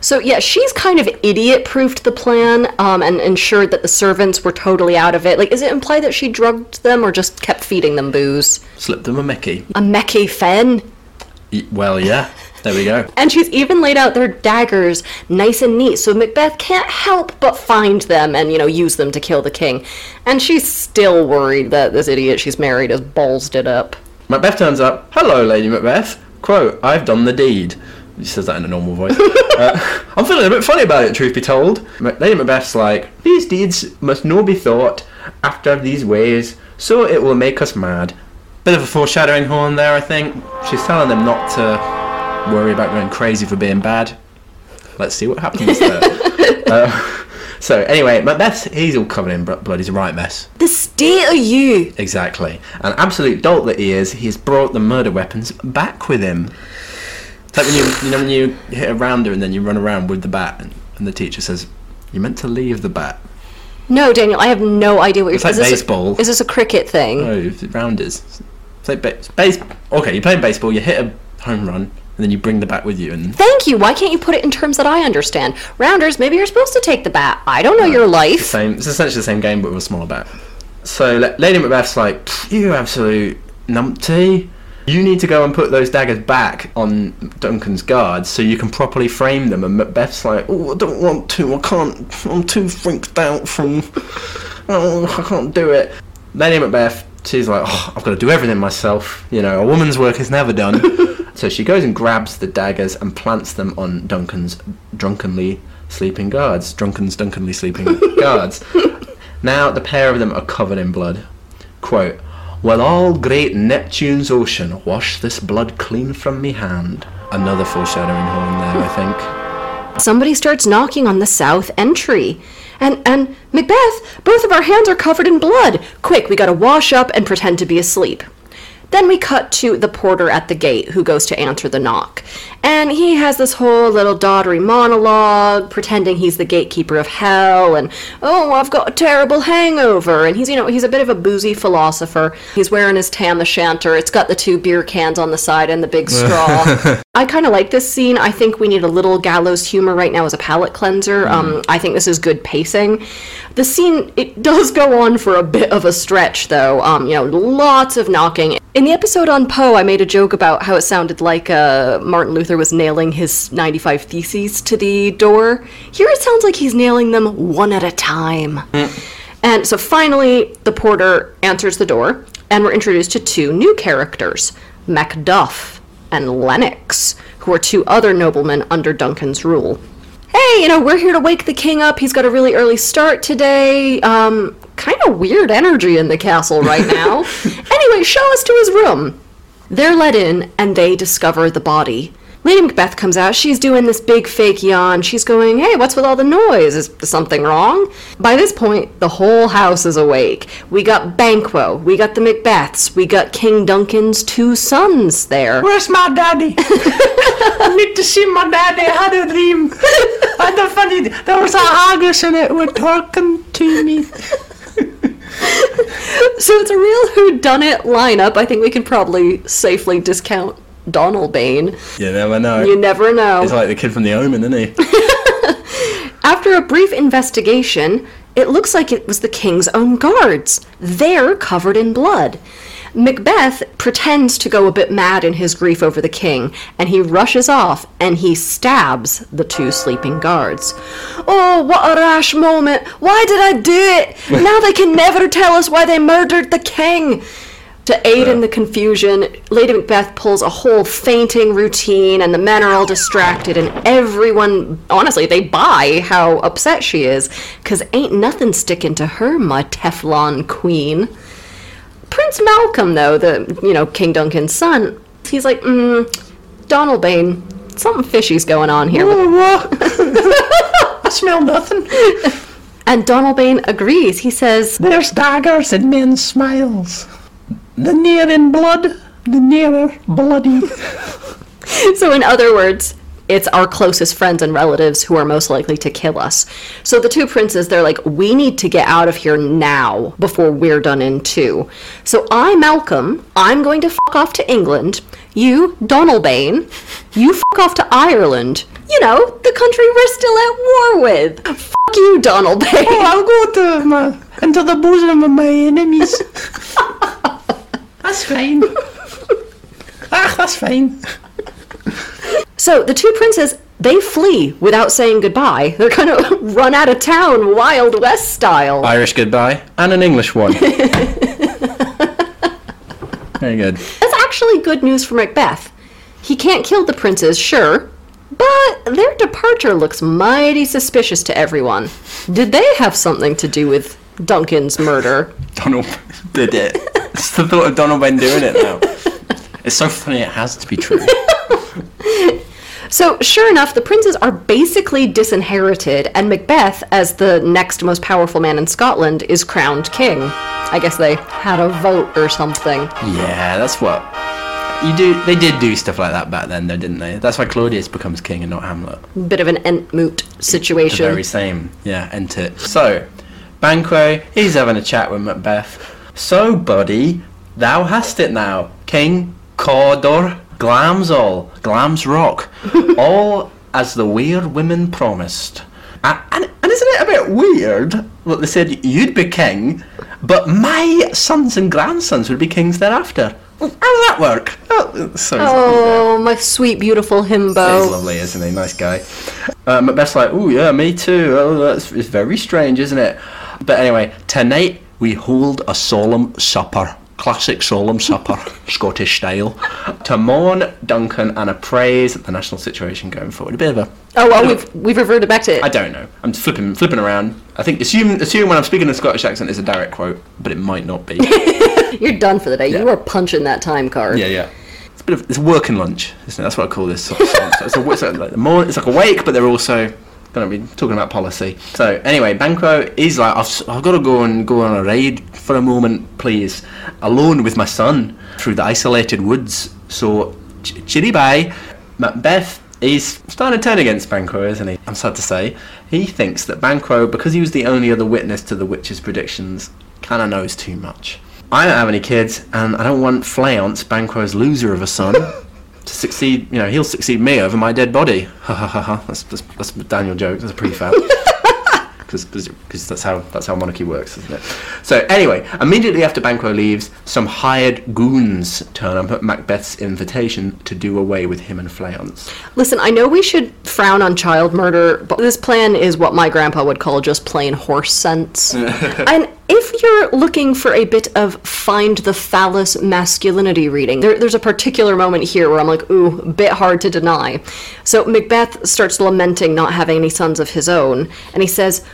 So yeah, she's kind of idiot-proofed the plan um, and ensured that the servants were totally out of it. Like, is it implied that she drugged them or just kept feeding them booze? Slipped them a Mickey. A Mecky Fen? Y- Well, yeah. There we go. And she's even laid out their daggers nice and neat, so Macbeth can't help but find them and, you know, use them to kill the king. And she's still worried that this idiot she's married has ballsed it up. Macbeth turns up. Hello, Lady Macbeth. Quote, I've done the deed. He says that in a normal voice. uh, I'm feeling a bit funny about it, truth be told. Lady Macbeth's like, These deeds must no be thought after these ways, so it will make us mad. Bit of a foreshadowing horn there, I think. She's telling them not to worry about going crazy for being bad. Let's see what happens there. uh, so, anyway, Macbeth, he's all covered in bl- blood. He's a right mess. The state of you! Exactly. An absolute dolt that he is, he has brought the murder weapons back with him. It's like when you, you know, when you hit a rounder and then you run around with the bat, and, and the teacher says, "You're meant to leave the bat." No, Daniel, I have no idea what you're It's like is this a- baseball. is this a cricket thing? No, rounders. It's like ba- base. Okay, you're playing baseball. You hit a home run, and then you bring the bat with you, and Thank you. Why can't you put it in terms that I understand? Rounders, maybe you're supposed to take the bat. I don't know your life. same. It's essentially the same game, but with a smaller bat. So La- Lady Macbeth's like, "Pfft, "You absolute numpty." You need to go and put those daggers back on Duncan's guards so you can properly frame them. And Macbeth's like, "Oh, I don't want to. I can't. I'm too freaked out from. Oh, I can't do it." Lady Macbeth, she's like, oh, "I've got to do everything myself. You know, a woman's work is never done." so she goes and grabs the daggers and plants them on Duncan's drunkenly sleeping guards. Duncan's drunkenly sleeping guards. Now the pair of them are covered in blood. Quote, Will all great Neptune's ocean wash this blood clean from me hand? Another foreshadowing horn there, I think. Somebody starts knocking on the south entry. And and Macbeth, both of our hands are covered in blood. Quick, we gotta wash up and pretend to be asleep. Then we cut to the porter at the gate who goes to answer the knock. And he has this whole little doddery monologue, pretending he's the gatekeeper of hell, and oh, I've got a terrible hangover. And he's, you know, he's a bit of a boozy philosopher. He's wearing his tam o' shanter. It's got the two beer cans on the side and the big straw. I kind of like this scene. I think we need a little gallows humor right now as a palate cleanser. Um, I think this is good pacing. The scene it does go on for a bit of a stretch, though. Um, you know, lots of knocking. In the episode on Poe, I made a joke about how it sounded like uh, Martin Luther was nailing his 95 theses to the door. Here it sounds like he's nailing them one at a time. And so finally, the porter answers the door, and we're introduced to two new characters Macduff and Lennox, who are two other noblemen under Duncan's rule. Hey, you know, we're here to wake the king up. He's got a really early start today. Um, kind of weird energy in the castle right now. anyway, show us to his room. They're let in, and they discover the body. Lady Macbeth comes out. She's doing this big fake yawn. She's going, Hey, what's with all the noise? Is something wrong? By this point, the whole house is awake. We got Banquo. We got the Macbeths. We got King Duncan's two sons there. Where's my daddy? I need to see my daddy. I had a dream. I had a funny. There was a haggis in it with talking to me. So it's a real whodunit lineup. I think we can probably safely discount Donald Bane. You never know. You never know. He's like the kid from The Omen, isn't he? After a brief investigation, it looks like it was the king's own guards. They're covered in blood. Macbeth pretends to go a bit mad in his grief over the king, and he rushes off and he stabs the two sleeping guards. Oh, what a rash moment! Why did I do it? Now they can never tell us why they murdered the king! To aid in the confusion, Lady Macbeth pulls a whole fainting routine, and the men are all distracted, and everyone, honestly, they buy how upset she is, because ain't nothing sticking to her, my Teflon queen. Prince Malcolm, though, the, you know, King Duncan's son, he's like, mm, Donald Bain, something fishy's going on here. I smell nothing. And Donald Bain agrees. He says, There's daggers in men's smiles. The near in blood, the nearer bloody. So, in other words, it's our closest friends and relatives who are most likely to kill us. So, the two princes, they're like, we need to get out of here now before we're done in too. So, I, Malcolm, I'm going to fuck off to England. You, Donalbain, you fuck off to Ireland. You know, the country we're still at war with. Fuck you, Donalbain. I'll go to my, into the bosom of my enemies. that's fine. Ah, that's fine. So the two princes they flee without saying goodbye. They're gonna run out of town, Wild West style. Irish goodbye and an English one. Very good. That's actually good news for Macbeth. He can't kill the princes, sure, but their departure looks mighty suspicious to everyone. Did they have something to do with Duncan's murder? Donald did it. It's the thought of Donald Ben doing it now. It's so funny. It has to be true. So, sure enough, the princes are basically disinherited, and Macbeth, as the next most powerful man in Scotland, is crowned king. I guess they had a vote or something. Yeah, that's what you do. They did do stuff like that back then, though, didn't they? That's why Claudius becomes king and not Hamlet. Bit of an Entmoot The situation. very same. Yeah, enter. So, Banquo, he's having a chat with Macbeth. So, buddy, thou hast it now. King Cawdor Glamsall, Glams Rock, all as the weird women promised. And, and isn't it a bit weird that they said you'd be king, but my sons and grandsons would be kings thereafter? How does that work? Oh, so Oh, my sweet, beautiful himbo. He's lovely, isn't he? Nice guy. Uh, Macbeth's like, oh yeah, me too. Oh, that's it's very strange, isn't it? But anyway, tonight we hold a solemn supper, classic solemn supper, Scottish style, to mourn Duncan and appraise the national situation going forward. A bit of a, Oh, well, we've, we've reverted back to it. I don't know. I'm flipping flipping around. I think assume assume when I'm speaking a Scottish accent is a direct quote, but it might not be. You're done for the day. You Yeah. are punching that time card. Yeah, yeah. It's a bit of it's working lunch, isn't it? That's what I call this sort of. So it's, a, it's, like the more, it's like a wake, but they're also going to be talking about policy. So anyway, Banquo, is like, I've, I've got to go and go on a raid for a moment, please, alone with my son through the isolated woods. So ch- bye. Macbeth. He's starting to turn against Banquo, isn't he? I'm sad to say. He thinks that Banquo, because he was the only other witness to the witch's predictions, kind of knows too much. I don't have any kids, and I don't want Fleance, Banquo's loser of a son, to succeed. You know, he'll succeed me over my dead body. Ha ha ha ha. That's that's, that's a Daniel joke. That's a prefab. Because that's how that's how monarchy works, isn't it? So anyway, immediately after Banquo leaves, some hired goons turn up at Macbeth's invitation to do away with him and Fleance. Listen, I know we should frown on child murder, but this plan is what my grandpa would call just plain horse sense. and if you're looking for a bit of find the phallus masculinity reading, there, there's a particular moment here where I'm like, ooh, bit hard to deny. So Macbeth starts lamenting not having any sons of his own, and he says,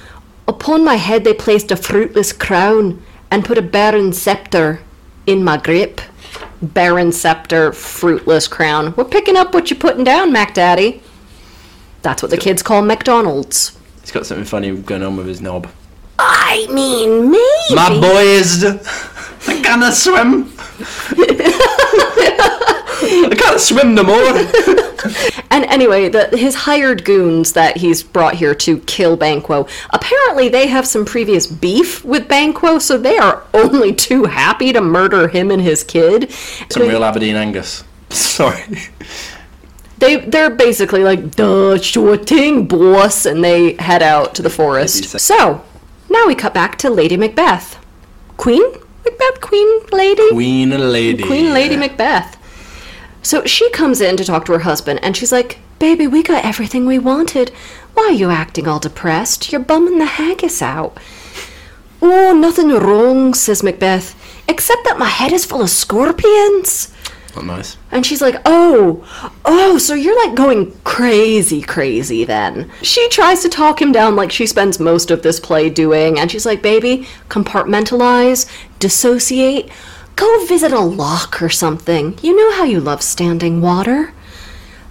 Upon my head they placed a fruitless crown and put a barren scepter in my grip. Barren scepter, fruitless crown. We're picking up what you're putting down, Mac Daddy. That's what the kids call McDonald's. He's got something funny going on with his knob. I mean, maybe. My boys, I can't swim. I can't swim no more. And anyway, the, his hired goons that he's brought here to kill Banquo, apparently they have some previous beef with Banquo, so they are only too happy to murder him and his kid. Some real Aberdeen Angus. Sorry. They they're basically like, duh, sure thing, boss, and they head out to the forest. So. Now we cut back to Lady Macbeth, Queen Macbeth, Queen Lady, Queen Lady. Queen Lady Macbeth. So she comes in to talk to her husband, and she's like, "Baby, we got everything we wanted. Why are you acting all depressed? You're bumming the haggis out." Oh, nothing wrong, says Macbeth, except that my head is full of scorpions. Not nice. And she's like, oh, oh, so you're like going crazy, crazy then. She tries to talk him down like she spends most of this play doing, and she's like, baby, compartmentalize, dissociate, go visit a loch or something. You know how you love standing water.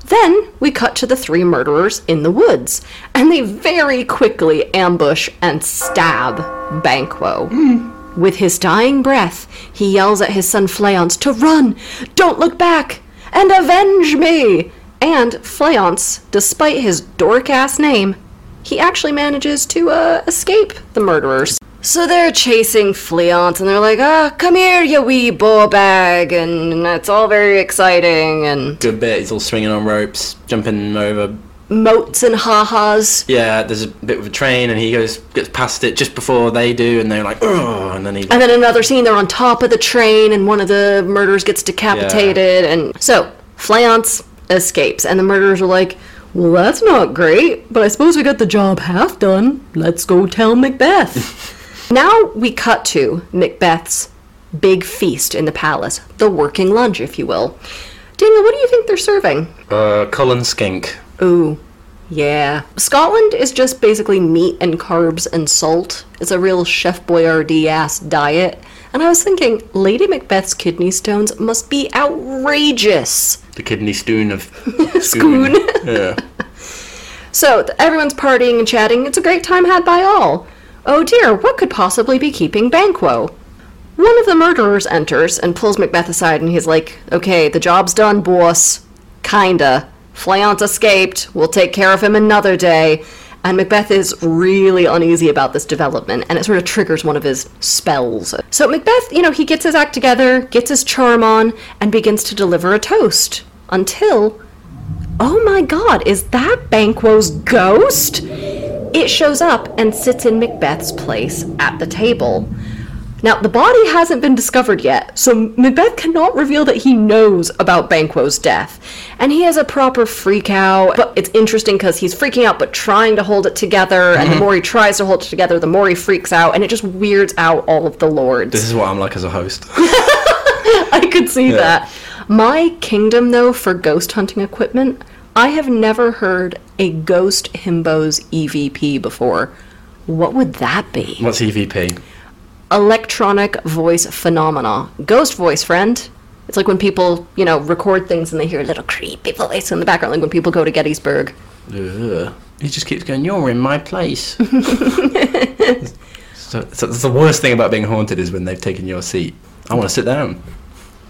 Then we cut to the three murderers in the woods, and they very quickly ambush and stab Banquo. Hmm. With his dying breath, he yells at his son Fleance to run, don't look back, and avenge me! And Fleance, despite his dork ass name, he actually manages to uh, escape the murderers. So they're chasing Fleance, and they're like, ah, come here, you wee ball bag, and it's all very exciting, and Good bit. He's all swinging on ropes, jumping over. Moats and ha-has. Yeah, there's a bit of a train, and he goes gets past it just before they do, and they're like, oh, and then he. And then another scene, they're on top of the train, and one of the murderers gets decapitated. And so, Fleance escapes, and the murderers are like, Well, that's not great, but I suppose we got the job half done. Let's go tell Macbeth. now we cut to Macbeth's big feast in the palace, the working lunch, if you will. Daniel, what do you think they're serving? Uh, Cullen Skink. Ooh, yeah. Scotland is just basically meat and carbs and salt. It's a real Chef Boyardee ass diet. And I was thinking, Lady Macbeth's kidney stones must be outrageous. The kidney stoon of Scone. yeah. So everyone's partying and chatting. It's a great time had by all. Oh dear, what could possibly be keeping Banquo? One of the murderers enters and pulls Macbeth aside, and he's like, "Okay, the job's done, boss. Kinda. Fleance escaped. We'll take care of him another day." And Macbeth is really uneasy about this development, and it sort of triggers one of his spells. So Macbeth, you know, he gets his act together, gets his charm on, and begins to deliver a toast. Until Oh my god, is that Banquo's ghost? It shows up and sits in Macbeth's place at the table. Now, the body hasn't been discovered yet, so Macbeth cannot reveal that he knows about Banquo's death. And he has a proper freak out, but it's interesting because he's freaking out but trying to hold it together, and the mm-hmm. more he tries to hold it together, the more he freaks out, and it just weirds out all of the lords. This is what I'm like as a host. I could see that. My kingdom, though, for ghost hunting equipment, I have never heard a ghost himbo's EVP before. What would that be? What's EVP? Electronic voice phenomena. Ghost voice, friend. It's like when people, you know, record things and they hear a little creepy voice in the background, like when people go to Gettysburg. Ugh. He just keeps going, You're in my place. so, so that's the worst thing about being haunted is when they've taken your seat. I want to sit down.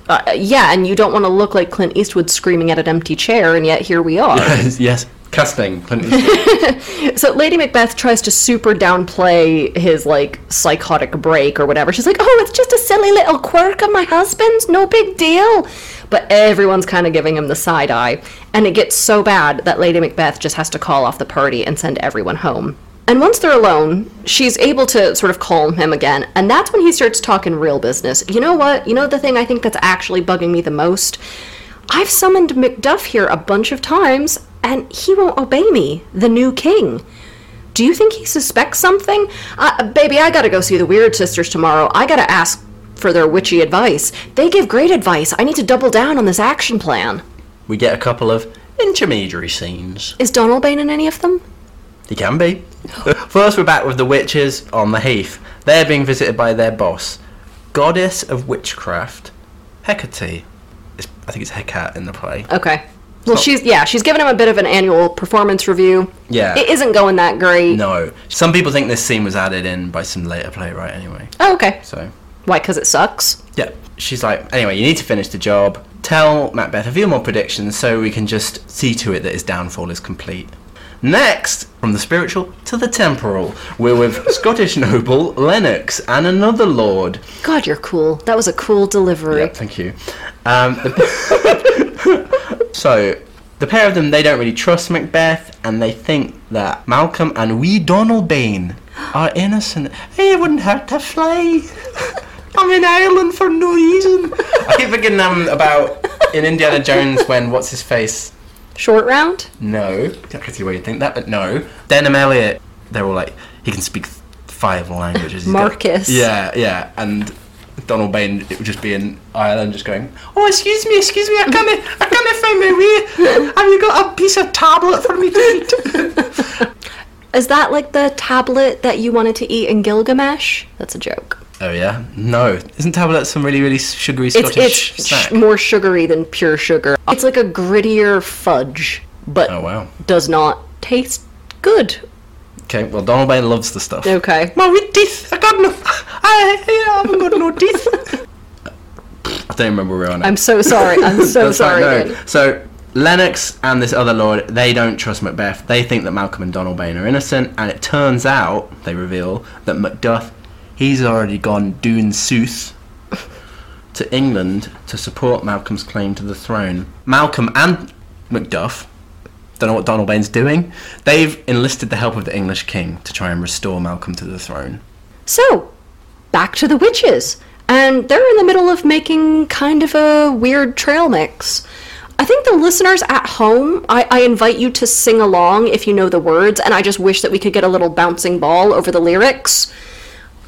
Uh, yeah, and you don't want to look like Clint Eastwood screaming at an empty chair, and yet here we are. Yes, yes. Casting. Clint Eastwood. So Lady Macbeth tries to super downplay his like psychotic break or whatever. She's like, "Oh, it's just a silly little quirk of my husband's, no big deal." But everyone's kind of giving him the side eye, and it gets so bad that Lady Macbeth just has to call off the party and send everyone home. And once they're alone, she's able to sort of calm him again, and that's when he starts talking real business. You know what? You know the thing I think that's actually bugging me the most? I've summoned Macduff here a bunch of times, and he won't obey me, the new king. Do you think he suspects something? Uh, baby, I gotta go see the Weird Sisters tomorrow. I gotta ask for their witchy advice. They give great advice. I need to double down on this action plan. we get a couple of intermediary scenes. Is Donalbain in any of them? He can be. First, we're back with the witches on the heath. They're being visited by their boss, goddess of witchcraft, Hecate. It's, I think it's Hecate in the play. Okay. Well, she's yeah, she's giving him a bit of an annual performance review. Yeah. It isn't going that great. No. Some people think this scene was added in by some later playwright anyway. Oh, okay. So, Why? Because it sucks. yeah. She's like, anyway, you need to finish the job. Tell Macbeth a few more predictions so we can just see to it that his downfall is complete. Next, from the spiritual to the temporal, we're with Scottish noble Lennox and another lord. God, you're cool. That was a cool delivery. Yeah, thank you. Um, the- so, the pair of them, they don't really trust Macbeth, and they think that Malcolm and wee Donald Bain are innocent. He wouldn't hurt to fly. I'm in Ireland for no reason. I keep thinking um, about in Indiana Jones when what's his face? Short round. No, I can see why you'd think that, but no. Denholm Elliott, they're all like he can speak five languages. He's got- Marcus. yeah, yeah, and Donald Bain, it would just be in Ireland, just going, "Oh, excuse me, excuse me, I can't, I can't find my way. Have you got a piece of tablet for me to eat?" Is that like the tablet that you wanted to eat in Gilgamesh? That's a joke. Oh yeah, no, isn't tablet some really, really sugary Scottish it's snack? sh- more sugary than pure sugar. It's like a grittier fudge, but oh wow. does not taste good. Okay, well Donald Bain loves the stuff. Okay. My teeth, I got no, I, I haven't got no teeth. I don't remember where we're on. it. I'm so sorry. I'm so sorry. no. So Lennox and this other lord, they don't trust Macbeth. They think that Malcolm and Donald Bain are innocent, and it turns out they reveal that Macduff, he's already gone dune sooth to England to support Malcolm's claim to the throne. Malcolm and Macduff. Don't know what Donald Bain's doing. They've enlisted the help of the English king to try and restore Malcolm to the throne. So, back to the witches. And they're in the middle of making kind of a weird trail mix. I think the listeners at home, I, I invite you to sing along if you know the words, and I just wish that we could get a little bouncing ball over the lyrics.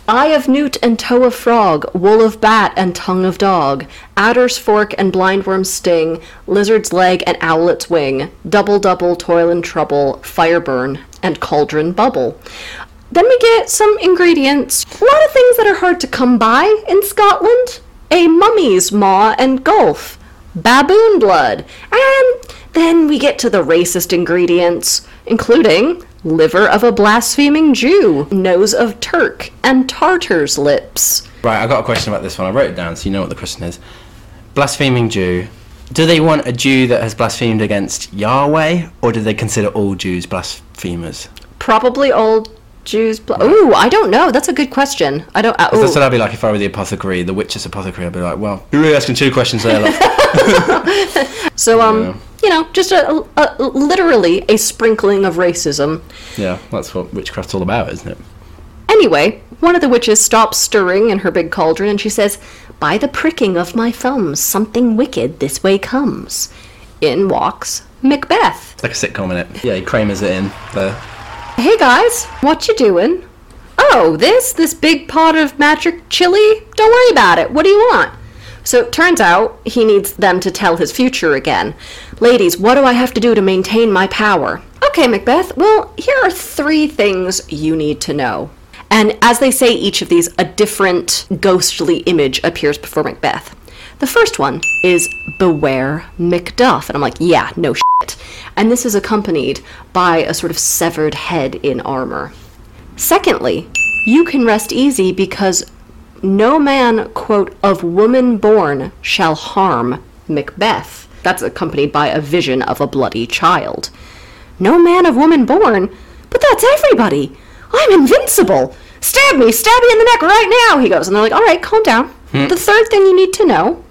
Eye of newt and toe of frog, wool of bat and tongue of dog, adder's fork and blindworm's sting, lizard's leg and owlet's wing, double double toil and trouble, fire burn, and cauldron bubble. Then we get some ingredients. A lot of things that are hard to come by in Scotland. A mummy's maw and gulf, baboon blood, and then we get to the racist ingredients, including liver of a blaspheming Jew, nose of Turk, and Tartar's lips. Right, I got a question about this one. I wrote it down so you know what the question is. Blaspheming Jew. Do they want a Jew that has blasphemed against Yahweh, or do they consider all Jews blasphemers? Probably all Jews. Bla- Ooh, I don't know. That's a good question. I don't. Uh, That's what I'd be like if I were the apothecary, the witch's apothecary. I'd be like, well, you're really asking two questions there. So, um, Yeah. You know, just a, a, a- literally a sprinkling of racism. yeah, that's what witchcraft's all about, isn't it? Anyway, one of the witches stops stirring in her big cauldron and she says, By the pricking of my thumbs, something wicked this way comes. In walks Macbeth. It's like a sitcom in it. Yeah, he Kramer's it in there. Hey guys, what you doing? Oh, this? This big pot of magic chili? Don't worry about it. What do you want? So it turns out he needs them to tell his future again. Ladies, what do I have to do to maintain my power? Okay, Macbeth, well, here are three things you need to know. And as they say each of these, a different ghostly image appears before Macbeth. The first one is Beware Macduff. And I'm like, yeah, no shit. And this is accompanied by a sort of severed head in armor. Secondly, you can rest easy because no man, quote, of woman born shall harm Macbeth. That's accompanied by a vision of a bloody child. No man of woman born? But that's everybody! I'm invincible! Stab me! Stab me in the neck right now! He goes. And they're like, alright, calm down. Hmm. The third thing you need to know,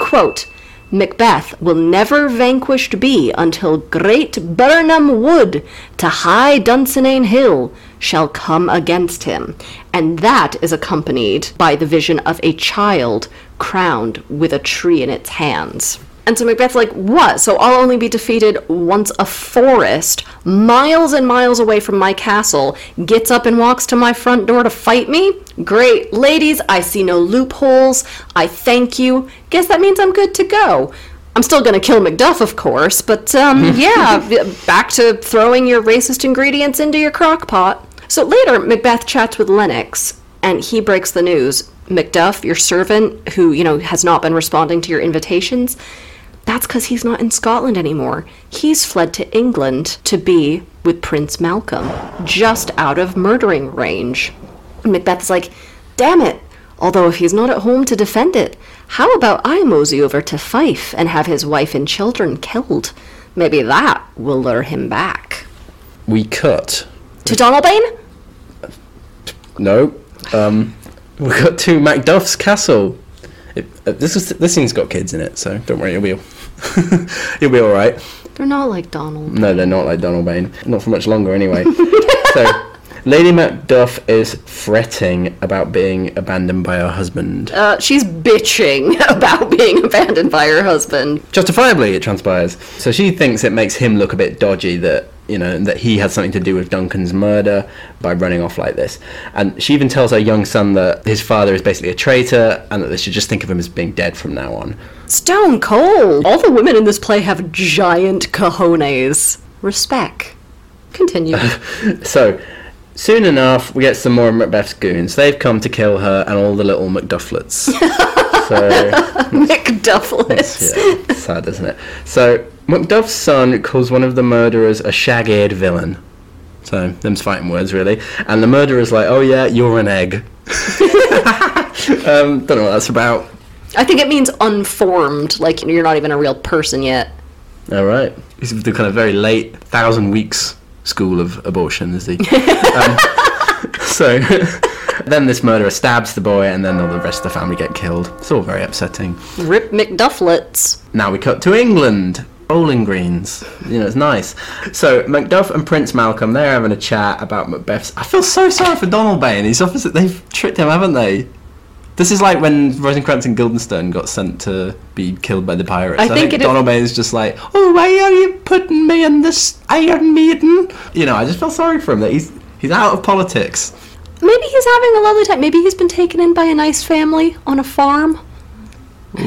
quote, Macbeth will never vanquished be until great Birnam Wood to high Dunsinane Hill shall come against him. And that is accompanied by the vision of a child crowned with a tree in its hands. And so Macbeth's like, what? So I'll only be defeated once a forest, miles and miles away from my castle, gets up and walks to my front door to fight me? Great. Ladies, I see no loopholes. I thank you. Guess that means I'm good to go. I'm still gonna kill Macduff, of course, but um, yeah, back to throwing your racist ingredients into your crock pot. So later, Macbeth chats with Lennox, and he breaks the news. Macduff, your servant, who, you know, has not been responding to your invitations, that's because he's not in Scotland anymore. He's fled to England to be with Prince Malcolm, just out of murdering range. And Macbeth's like, damn it. Although if he's not at home to defend it, how about I mosey over to Fife and have his wife and children killed? Maybe that will lure him back. We cut. To Donalbain? No. Um, we got to Macduff's castle. It, uh, this is this thing's got kids in it, so don't worry, you'll be you'll be all right. They're not like Donald. No, they're not like Donald Bain. Not for much longer, anyway. so, Lady Macduff is fretting about being abandoned by her husband. Uh, she's bitching about being abandoned by her husband. Justifiably, it transpires. So she thinks it makes him look a bit dodgy that you know that he had something to do with Duncan's murder by running off like this. And she even tells her young son that his father is basically a traitor and that they should just think of him as being dead from now on. Stone cold. All the women in this play have giant cojones. Respect. Continue. So, soon enough, we get some more of Macbeth's goons. They've come to kill her and all the little Macdufflets. so, McDufflets. yeah, it's sad, isn't it? So, Macduff's son calls one of the murderers a shag-eared villain. So, them's fighting words, really. And the murderer's like, oh yeah, you're an egg. um, don't know what that's about. I think it means unformed, like you're not even a real person yet. All right. He's the kind of very late thousand weeks school of abortion, is he? um, so then this murderer stabs the boy, and then all the rest of the family get killed. It's all very upsetting. Rip McDufflets. Now we cut to England. Bowling greens. You know, it's nice. So Macduff and Prince Malcolm, they're having a chat about Macbeth's. I feel so sorry for Donald Bain. He's opposite. They've tricked him, haven't they? This is like when Rosencrantz and Guildenstern got sent to be killed by the pirates. I think it is- Donald May is just like, oh, why are you putting me in this Iron Maiden? You know, I just feel sorry for him that he's he's out of politics. Maybe he's having a lovely time. Maybe he's been taken in by a nice family on a farm.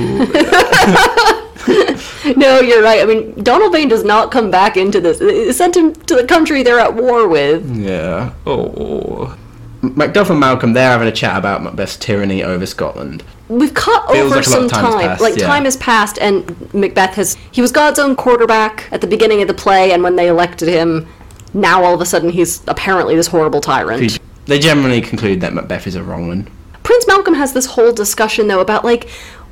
no, you're right. I mean, Donald Bain does not come back into this. It sent him to the country they're at war with. Yeah. Oh. Macduff and Malcolm, they're having a chat about Macbeth's tyranny over Scotland. We've cut Feels over like a lot some of time time. passed, like yeah. time has passed, and Macbeth has. He was God's own quarterback at the beginning of the play, and when they elected him, now all of a sudden he's apparently this horrible tyrant. They generally conclude that Macbeth is a wrong one. Prince Malcolm has this whole discussion though about like,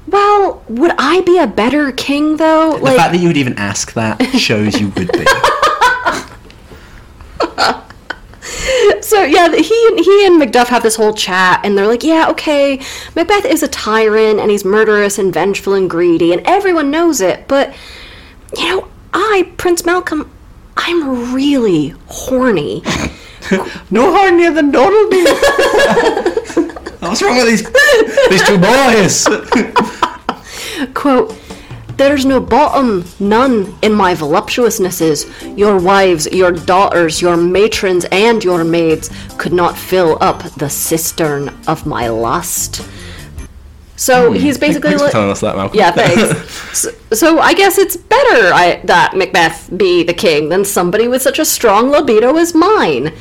well, would I be a better king though? The Like, fact that you would even ask that shows you would be. so yeah, he he and Macduff have this whole chat, and they're like, yeah, okay, Macbeth is a tyrant, and he's murderous and vengeful and greedy, and everyone knows it. But you know, I, Prince Malcolm, I'm really horny. No hornier than Donald May. What's wrong with these these two boys? Quote, There's no bottom, none, in my voluptuousnesses. Your wives, your daughters, your matrons, and your maids could not fill up the cistern of my lust. So hmm, he's basically Thanks for like. telling us that, Malcolm. Yeah, thanks. so, so I guess it's better I, that Macbeth be the king than somebody with such a strong libido as mine.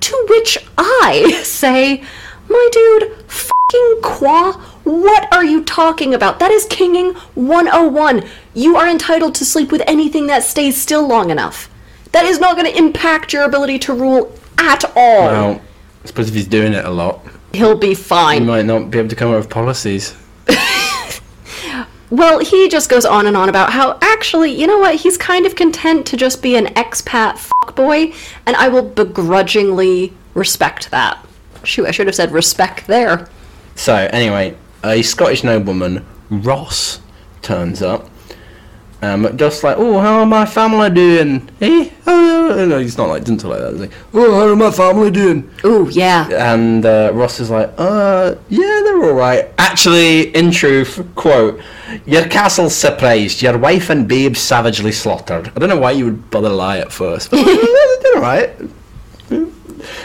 To which I say, my dude, fucking qua, what are you talking about? That is kinging 101. You are entitled to sleep with anything that stays still long enough. That is not going to impact your ability to rule at all. well, I suppose if he's doing it a lot, He'll be fine. he might not be able to come up with policies. Well, he just goes on and on about how actually, you know what, he's kind of content to just be an expat fuckboy, and I will begrudgingly respect that. Shoot, I should have said respect there. So anyway, a Scottish nobleman, Ross, turns up. And Macduff's like, oh, how are my family doing? Eh? Oh, no, he's not like, doesn't talk like that, does he? Oh, how are my family doing? Oh, yeah. And uh, Ross is like, uh, yeah, they're all right. Actually, in truth, quote, your castle's surprised, your wife and babe savagely slaughtered. I don't know why you would bother lie at first. But they're all right.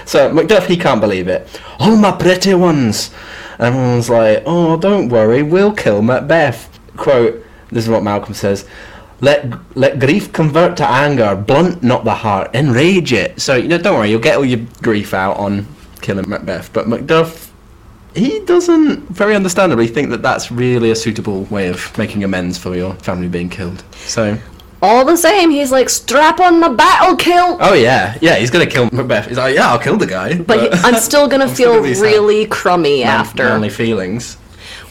So Macduff, he can't believe it. Oh, my pretty ones. And everyone's like, oh, don't worry, we'll kill Macbeth. Quote, this is what Malcolm says. Let let grief convert to anger, blunt not the heart, enrage it. So you know, don't worry, you'll get all your grief out on killing Macbeth. But Macduff, he doesn't very understandably think that that's really a suitable way of making amends for your family being killed. So, All the same, he's like, strap on the battle kill! oh yeah, yeah, he's gonna kill Macbeth. He's like, yeah, I'll kill the guy, But he, I'm still gonna I'm still feel gonna be sad. really crummy after. Manly feelings.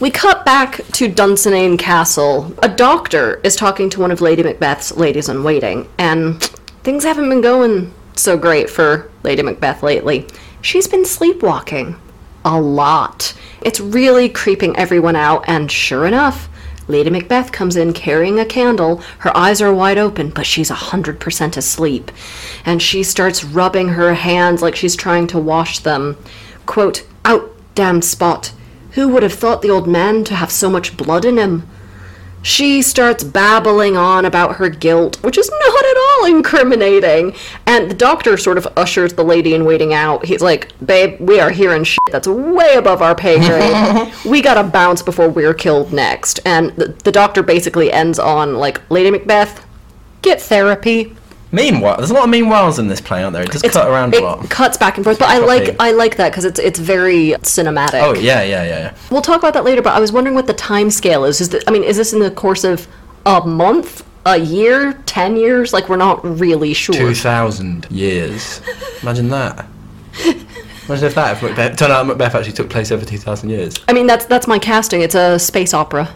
We cut back to Dunsinane Castle. A doctor is talking to one of Lady Macbeth's ladies in waiting, and things haven't been going so great for Lady Macbeth lately. She's been sleepwalking. A lot. It's really creeping everyone out, and sure enough, Lady Macbeth comes in carrying a candle. Her eyes are wide open, but she's a 100% asleep. And she starts rubbing her hands like she's trying to wash them. Quote, Out, damn spot. Who would have thought the old man to have so much blood in him? She starts babbling on about her guilt, which is not at all incriminating. And the doctor sort of ushers the lady in waiting out. He's like, Babe, we are hearing shit that's way above our pay grade. we gotta bounce before we're killed next. And the, the doctor basically ends on, like, Lady Macbeth, get therapy. Meanwhile, there's a lot of meanwhiles in this play, aren't there? It does It's- cut around it a lot. It cuts back and forth, but I Choppy. like I like that because it's it's very cinematic. Oh yeah, yeah, yeah, yeah. We'll talk about that later, but I was wondering what the time scale is. Is that, I mean, is this in the course of a month, a year, ten years? Like we're not really sure. Two thousand years. Imagine that. Imagine if that if Macbeth turned out Macbeth actually took place over two thousand years. I mean, that's that's my casting. It's a space opera.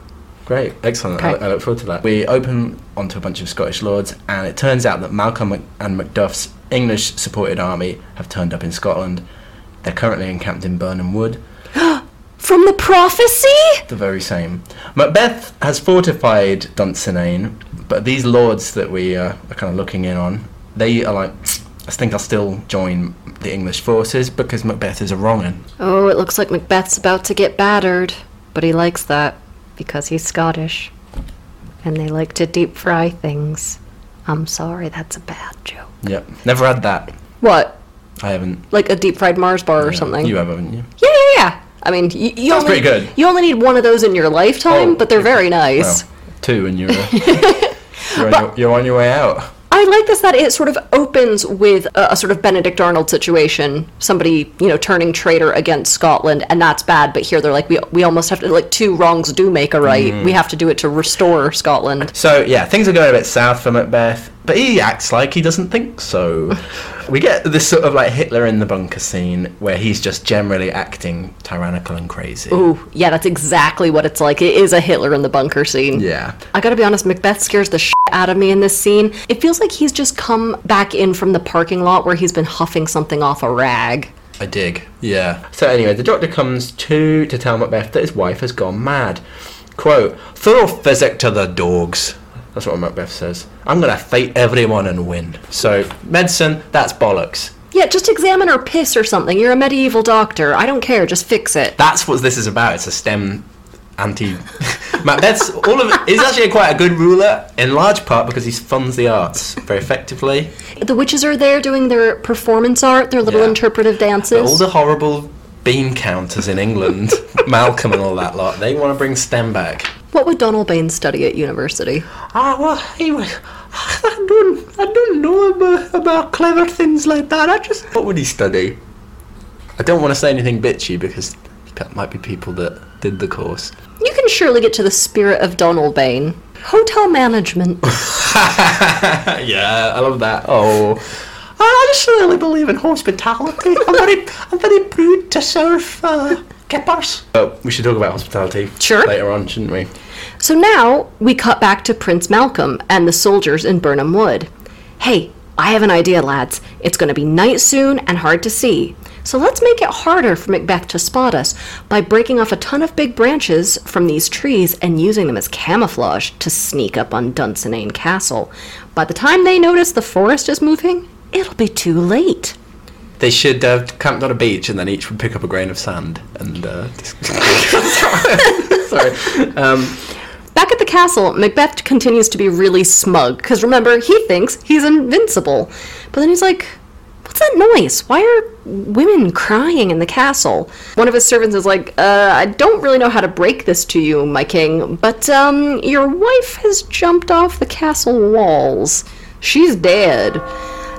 Great, excellent. I, Okay. I look forward to that. We open onto a bunch of Scottish lords, and it turns out that Malcolm and Macduff's English-supported army have turned up in Scotland. They're currently encamped in Birnam Wood. From the prophecy? The very same. Macbeth has fortified Dunsinane, but these lords that we uh, are kind of looking in on, they are like, I think I'll still join the English forces because Macbeth is a wrong'un. Oh, it looks like Macbeth's about to get battered. but he likes that because he's Scottish. And they like to deep fry things. I'm sorry, that's a bad joke. Yep. Never had that. What? I haven't. Like a deep fried Mars bar or something? You have, haven't you? Yeah, yeah, yeah. I mean, you, you Sounds only, pretty good. You only need one of those in your lifetime, Oh, but they're very nice. Well, two and you're, you're, on your, you're on your way out. I like this that it sort of opens with a, a sort of Benedict Arnold situation, somebody you know turning traitor against Scotland, and that's bad. But here they're like, we we almost have to like two wrongs do make a right. Mm. We have to do it to restore Scotland. So yeah, things are going a bit south for Macbeth, but he acts like he doesn't think so. we get this sort of like Hitler in the bunker scene where he's just generally acting tyrannical and crazy. Ooh, yeah, that's exactly what it's like. It is a Hitler in the bunker scene. Yeah. I gotta be honest, Macbeth scares the shit out of me in this scene. It feels like he's just come back in from the parking lot where he's been huffing something off a rag. I dig. Yeah. So anyway, the doctor comes to to tell Macbeth that his wife has gone mad. Quote, throw physic to the dogs. That's what Macbeth says. I'm gonna fight everyone and win. So medicine, that's bollocks. Yeah, just examine her piss or something. You're a medieval doctor. I don't care. Just fix it. That's what this is about. It's a STEM anti. Macbeth's all of it. He's actually quite a good ruler, in large part because he funds the arts very effectively. The witches are there doing their performance art, their little Yeah. interpretive dances. All the horrible bean counters in England, Malcolm and all that lot, they want to bring STEM back. What would Donalbain study at university? Ah, well, he was. I don't, I don't know about, about clever things like that. I just. What would he study? I don't want to say anything bitchy because that might be people that did the course. You can surely get to the spirit of Donalbain. Hotel management. yeah, I love that. Oh, I really believe in hospitality. I'm very, I'm very proud to serve uh, kippers. Oh, we should talk about hospitality. Sure. Later on, shouldn't we? So now we cut back to Prince Malcolm and the soldiers in Birnam Wood. Hey, I have an idea, lads. It's going to be night soon and hard to see. So let's make it harder for Macbeth to spot us by breaking off a ton of big branches from these trees and using them as camouflage to sneak up on Dunsinane Castle. By the time they notice the forest is moving, it'll be too late. They should have camped on a beach and then each would pick up a grain of sand and. Uh, sorry. Um, Back at the castle, Macbeth continues to be really smug because remember, he thinks he's invincible. But then he's like, What's that noise? Why are women crying in the castle? One of his servants is like, uh, I don't really know how to break this to you, my king, but, um, your wife has jumped off the castle walls. She's dead.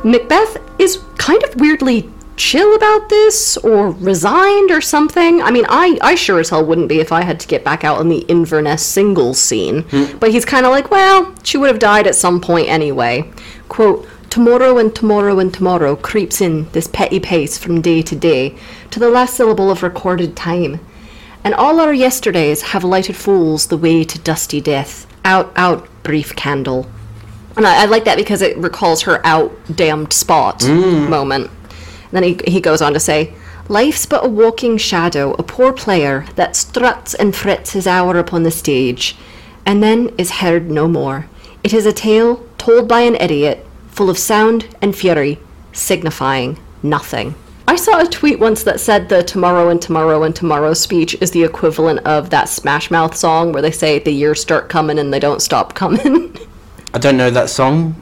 Macbeth is kind of weirdly chill about this or resigned or something. I mean, I, I sure as hell wouldn't be if I had to get back out in the Inverness singles scene. Hmm. But he's kind of like, well, she would have died at some point anyway. Quote, Tomorrow and tomorrow and tomorrow creeps in this petty pace from day to day, to the last syllable of recorded time. And all our yesterdays have lighted fools the way to dusty death. Out, out, brief candle. And I, I like that because it recalls her out damned spot mm. moment. Then he, he goes on to say, Life's but a walking shadow, a poor player that struts and frets his hour upon the stage, and then is heard no more. It is a tale told by an idiot, full of sound and fury, signifying nothing. I saw a tweet once that said the tomorrow and tomorrow and tomorrow speech is the equivalent of that Smash Mouth song where they say the years start coming and they don't stop coming. I don't know that song.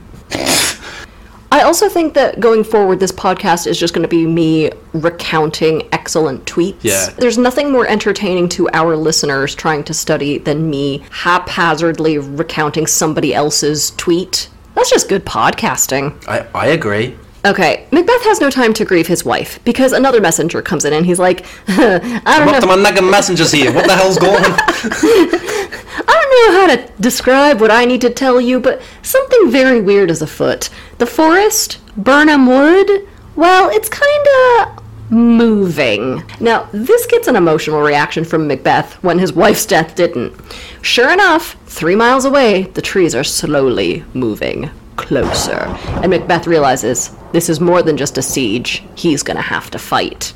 I also think that going forward, this podcast is just going to be me recounting excellent tweets. Yeah. There's nothing more entertaining to our listeners trying to study than me haphazardly recounting somebody else's tweet. That's just good podcasting. I, I agree. Okay, Macbeth has no time to grieve his wife because another messenger comes in and he's like, I don't What know. the nagging messengers here? What the hell's going on? I don't know how to describe what I need to tell you, but something very weird is afoot. The forest, Birnam Wood, well, it's kinda moving. Now, this gets an emotional reaction from Macbeth when his wife's death didn't. Sure enough, three miles away, the trees are slowly moving closer. And Macbeth realizes this is more than just a siege, he's gonna have to fight.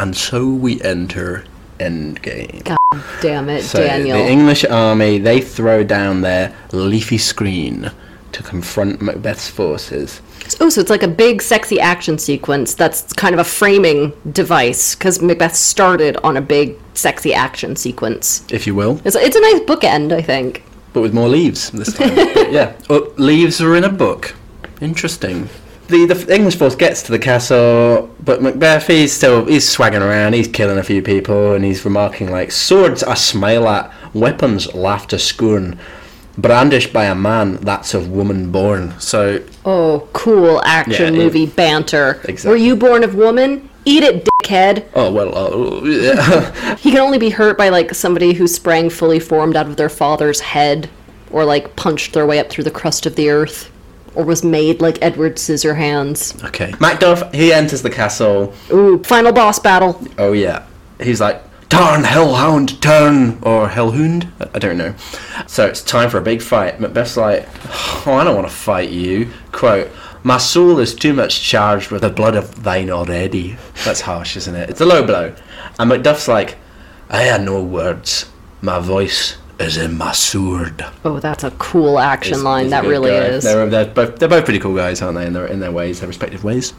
and so we enter Endgame. God damn it, So Daniel. the English army they throw down their leafy screen to confront Macbeth's forces. Oh, so it's like a big, sexy action sequence that's kind of a framing device because Macbeth started on a big, sexy action sequence. If you will, It's, it's a nice bookend, I think. but with more leaves this time. Yeah, oh, leaves are in a book. Interesting. The, the English force gets to the castle, but Macbeth he's still he's swagging around. He's killing a few people, and he's remarking like, "Swords I smile at, weapons laugh to scorn, brandished by a man that's of woman born." So Oh, cool action Yeah, it- movie banter. Exactly. Were you born of woman? Eat it, dickhead. Oh well, uh, yeah. He can only be hurt by like somebody who sprang fully formed out of their father's head, or like punched their way up through the crust of the earth, or was made like Edward Scissorhands. okay. Macduff he enters the castle. Ooh, final boss battle. Oh yeah, he's like, "Turn, hellhound, turn!" or hellhound. I- I don't know. So it's time for a big fight. Macbeth's like, "Oh, I don't want to fight you." Quote. My soul is too much charged with the blood of thine already. That's harsh, isn't it? It's a low blow. And Macduff's like, I had no words. My voice is in my sword. Oh, that's a cool action He's- line. he's a That really guy. is. They're, they're, both, they're both pretty cool guys, aren't they? In their in their ways, their respective ways.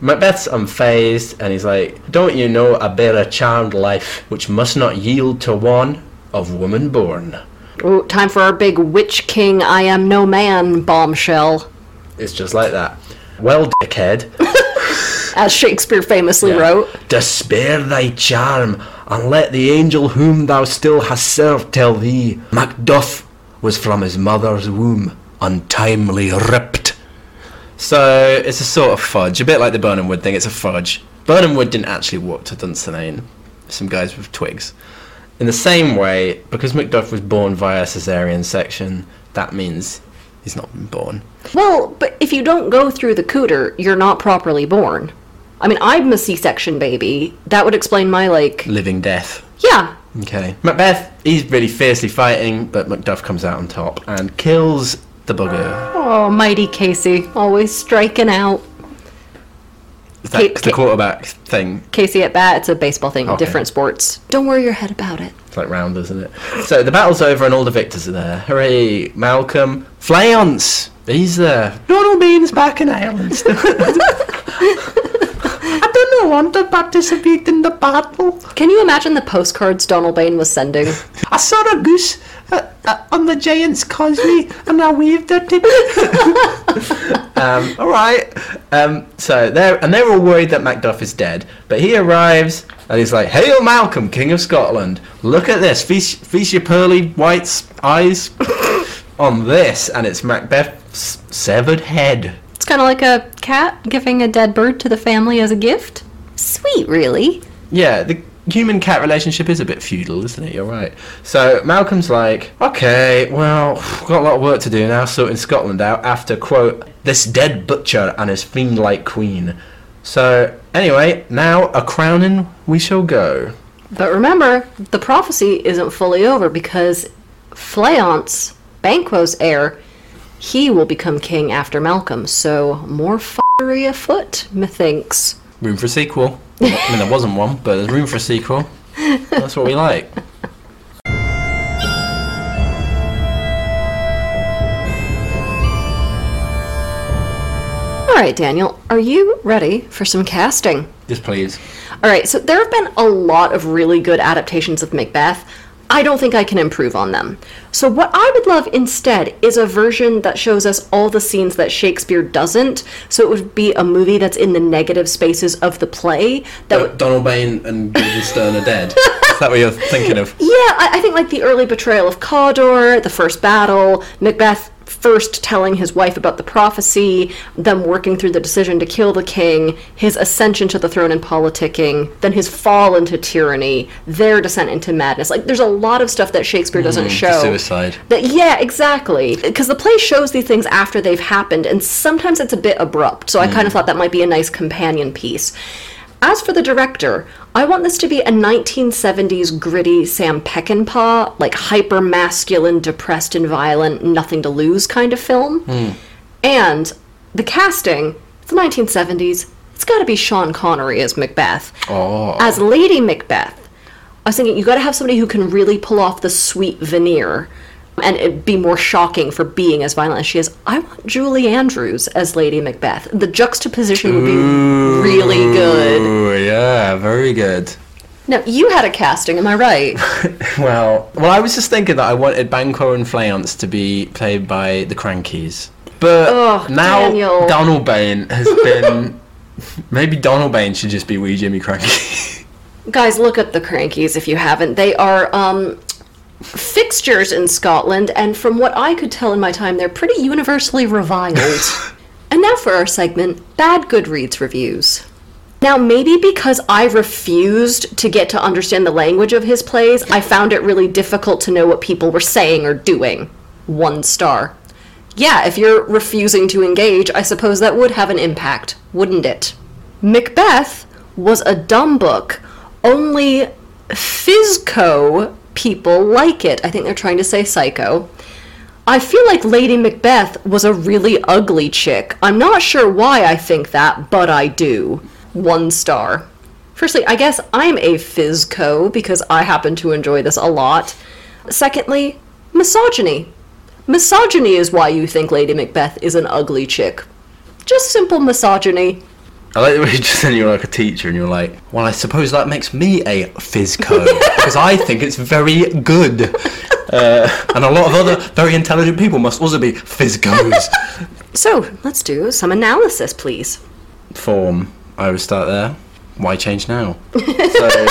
Macbeth's unfazed, and he's like, "Don't you know I bear a charmed life, which must not yield to one of woman born?" Ooh, time for our big Witch King I Am No Man bombshell, It's just like that. Well, dickhead, as Shakespeare famously Yeah. wrote. despair thy charm, and let the angel whom thou still hast served tell thee, Macduff was from his mother's womb, untimely ripped. So it's a sort of fudge, a bit like the Birnam Wood thing. It's a fudge. Birnam Wood didn't actually walk to Dunsinane. Some guys with twigs. In the same way, because Macduff was born via cesarean section, that means he's not been born. Well, but if you don't go through the cooter, you're not properly born. I mean, I'm a C-section baby. That would explain my like. Living death. Yeah, Okay. Macbeth, he's really fiercely fighting, but Macduff comes out on top and kills the bugger. Oh, mighty Casey, always striking out. Is that Ca- the ca- quarterback thing? Casey at bat, it's a baseball thing, Okay. different sports. Don't worry your head about it. It's like round, isn't it? So the battle's over and all the victors are there. Hooray! Malcolm, Fleance, he's there. Donalbain's back in Ireland. I want to participate in the battle. Can you imagine the postcards Donalbain was sending? I saw a goose uh, uh, on the Giant's Causeway and I waved at it. um, all right. Um, so they're and they're all worried that Macduff is dead, but he arrives and he's like, "Hail, Malcolm, King of Scotland! Look at this. Feast, feast your pearly white s- eyes on this, and it's Macbeth's severed head." It's kind of like a cat giving a dead bird to the family as a gift. Sweet, really. Yeah, the human cat relationship is a bit feudal, isn't it? You're right. So Malcolm's like, okay, well, got a lot of work to do now, sorting Scotland out after, quote, this dead butcher and his fiend like queen. So, anyway, now a crowning we shall go. But remember, the prophecy isn't fully over because Fleance, Banquo's heir, he will become king after Malcolm. So more f***ery afoot, methinks. Room for a sequel. I mean, there wasn't one, but there's room for a sequel. That's what we like. All right, Daniel, are you ready for some casting? Just please. All right, so there have been a lot of really good adaptations of Macbeth. I don't think I can improve on them. So, what I would love instead is a version that shows us all the scenes that Shakespeare doesn't. So, it would be a movie that's in the negative spaces of the play. That Donalbain and Guildenstern are dead. Is that what you're thinking of? yeah, I, I think like the early betrayal of Cawdor, the first battle, Macbeth first telling his wife about the prophecy, them working through the decision to kill the king, his ascension to the throne and politicking, then his fall into tyranny, their descent into madness. Like, there's a lot of stuff that Shakespeare doesn't mm-hmm. show. Suicide. That, yeah, exactly. Because the play shows these things after they've happened, and sometimes it's a bit abrupt. So I mm. kind of thought that might be a nice companion piece. As for the director, I want this to be a 1970s gritty Sam Peckinpah, like hyper masculine, depressed and violent, nothing to lose kind of film. Hmm. And the casting, it's the 1970s. It's got to be Sean Connery as Macbeth. Oh. As Lady Macbeth, I was thinking you got to have somebody who can really pull off the sweet veneer. And it'd be more shocking for being as violent as she is. I want Julie Andrews as Lady Macbeth. The juxtaposition would be really good. Ooh, yeah, very good. Now, you had a casting, am I right? Well, well, I was just thinking that I wanted Banquo and Fleance to be played by the Crankies, but Ugh, now Daniel. Donalbain has been. maybe Donalbain should just be wee Jimmy Cranky. Guys, look up the Crankies if you haven't. They are um, fixtures in Scotland, and from what I could tell in my time, they're pretty universally reviled. and now for our segment Bad Goodreads Reviews. Now, maybe because I refused to get to understand the language of his plays, I found it really difficult to know what people were saying or doing. One star. Yeah, if you're refusing to engage, I suppose that would have an impact, wouldn't it? Macbeth was a dumb book. Only Fizco people like it. I think they're trying to say psycho. I feel like Lady Macbeth was a really ugly chick. I'm not sure why I think that, but I do. One star. Firstly, I guess I'm a Fizco because I happen to enjoy this a lot. Secondly, misogyny. Misogyny is why you think Lady Macbeth is an ugly chick. Just simple misogyny. I like the way you just said you're like a teacher and you're like, well, I suppose that makes me a physco because I think it's very good. Uh, and a lot of other very intelligent people must also be physcos. So, let's do some analysis, please. Form, I would start there. Why change now? so,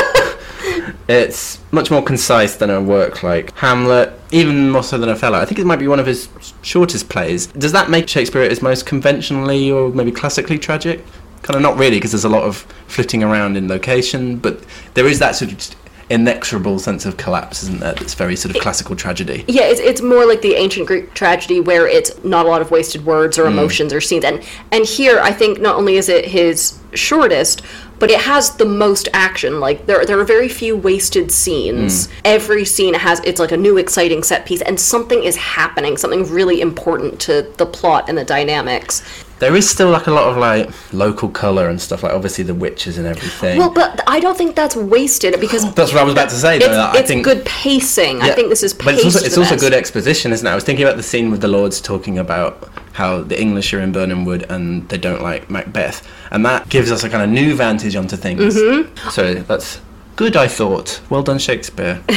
it's much more concise than a work like Hamlet, even more so than Othello. I think it might be one of his shortest plays. Does that make Shakespeare his most conventionally or maybe classically tragic? Kind of not really, because there's a lot of flitting around in location, but there is that sort of inexorable sense of collapse, isn't there? That's very sort of classical tragedy. Yeah, it's, it's more like the ancient Greek tragedy where it's not a lot of wasted words or mm. emotions or scenes. And and here I think not only is it his shortest, but it has the most action. Like there there are very few wasted scenes. Hmm. Every scene has it's like a new exciting set piece and something is happening, something really important to the plot and the dynamics. There is still like a lot of like local colour and stuff, like obviously the witches and everything. Well, but I don't think that's wasted because That's what I was about to say. it's, Though, that I it's think good pacing. I think this is But it's also, it's also good exposition, isn't it? I was thinking about the scene with the lords talking about how the English are in Birnam Wood and they don't like Macbeth, and that gives us a kind of new vantage onto things. Mm-hmm. So that's good, I thought. Well done, Shakespeare.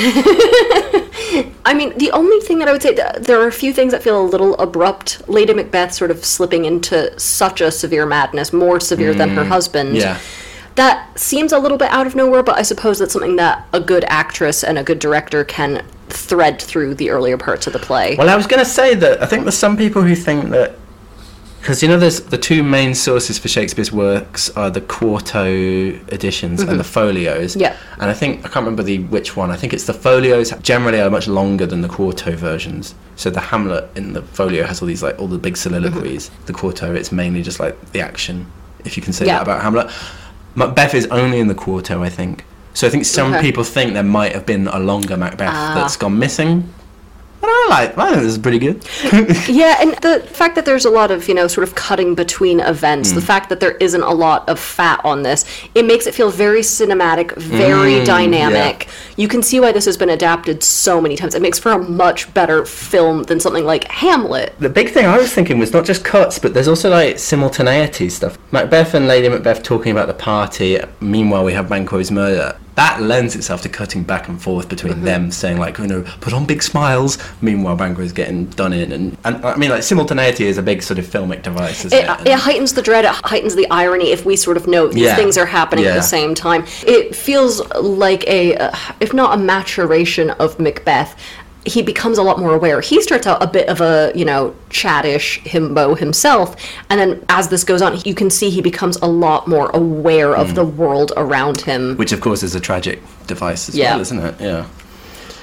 I mean, the only thing that I would say, th- there are a few things that feel a little abrupt. Lady Macbeth sort of slipping into such a severe madness, more severe than her husband. Mm, yeah. That seems a little bit out of nowhere, but I suppose that's something that a good actress and a good director can thread through the earlier parts of the play. Well, I was going to say that I think there's some people who think that because you know, there's the two main sources for Shakespeare's works are the quarto editions and the mm-hmm. folios. Yeah. And I think I can't remember the which one. I think it's the folios generally are much longer than the quarto versions. So the Hamlet in the folio has all these like all the big soliloquies. Mm-hmm. The quarto it's mainly just like the action, if you can say Yeah. that about Hamlet. Macbeth is only in the quarto, I think. So I think some Okay. people think there might have been a longer Macbeth Ah. that's gone missing. But I like. I think this is pretty good. Yeah, and the fact that there's a lot of, you know, sort of cutting between events, Mm. the fact that there isn't a lot of fat on this, it makes it feel very cinematic, very Mm, dynamic. You can see why this has been adapted so many times. It makes for a much better film than something like Hamlet. The big thing I was thinking was not just cuts, but there's also like simultaneity stuff. Macbeth and Lady Macbeth talking about the party. Meanwhile, we have Banquo's murder. That lends itself to cutting back and forth between Mm-hmm. them, saying like, you know, put on big smiles. Meanwhile, Banquo is getting done in, and and I mean, like simultaneity is a big sort of filmic device, isn't It, it? it heightens the dread, it heightens the irony if we sort of know these Yeah. things are happening at the same time. It feels like a, uh, if not a maturation of Macbeth, he becomes a lot more aware. He starts out a bit of a, you know, chattish himbo himself, and then as this goes on, you can see he becomes a lot more aware of the world around him. Which, of course, is a tragic device as Yeah. well, isn't it? Yeah.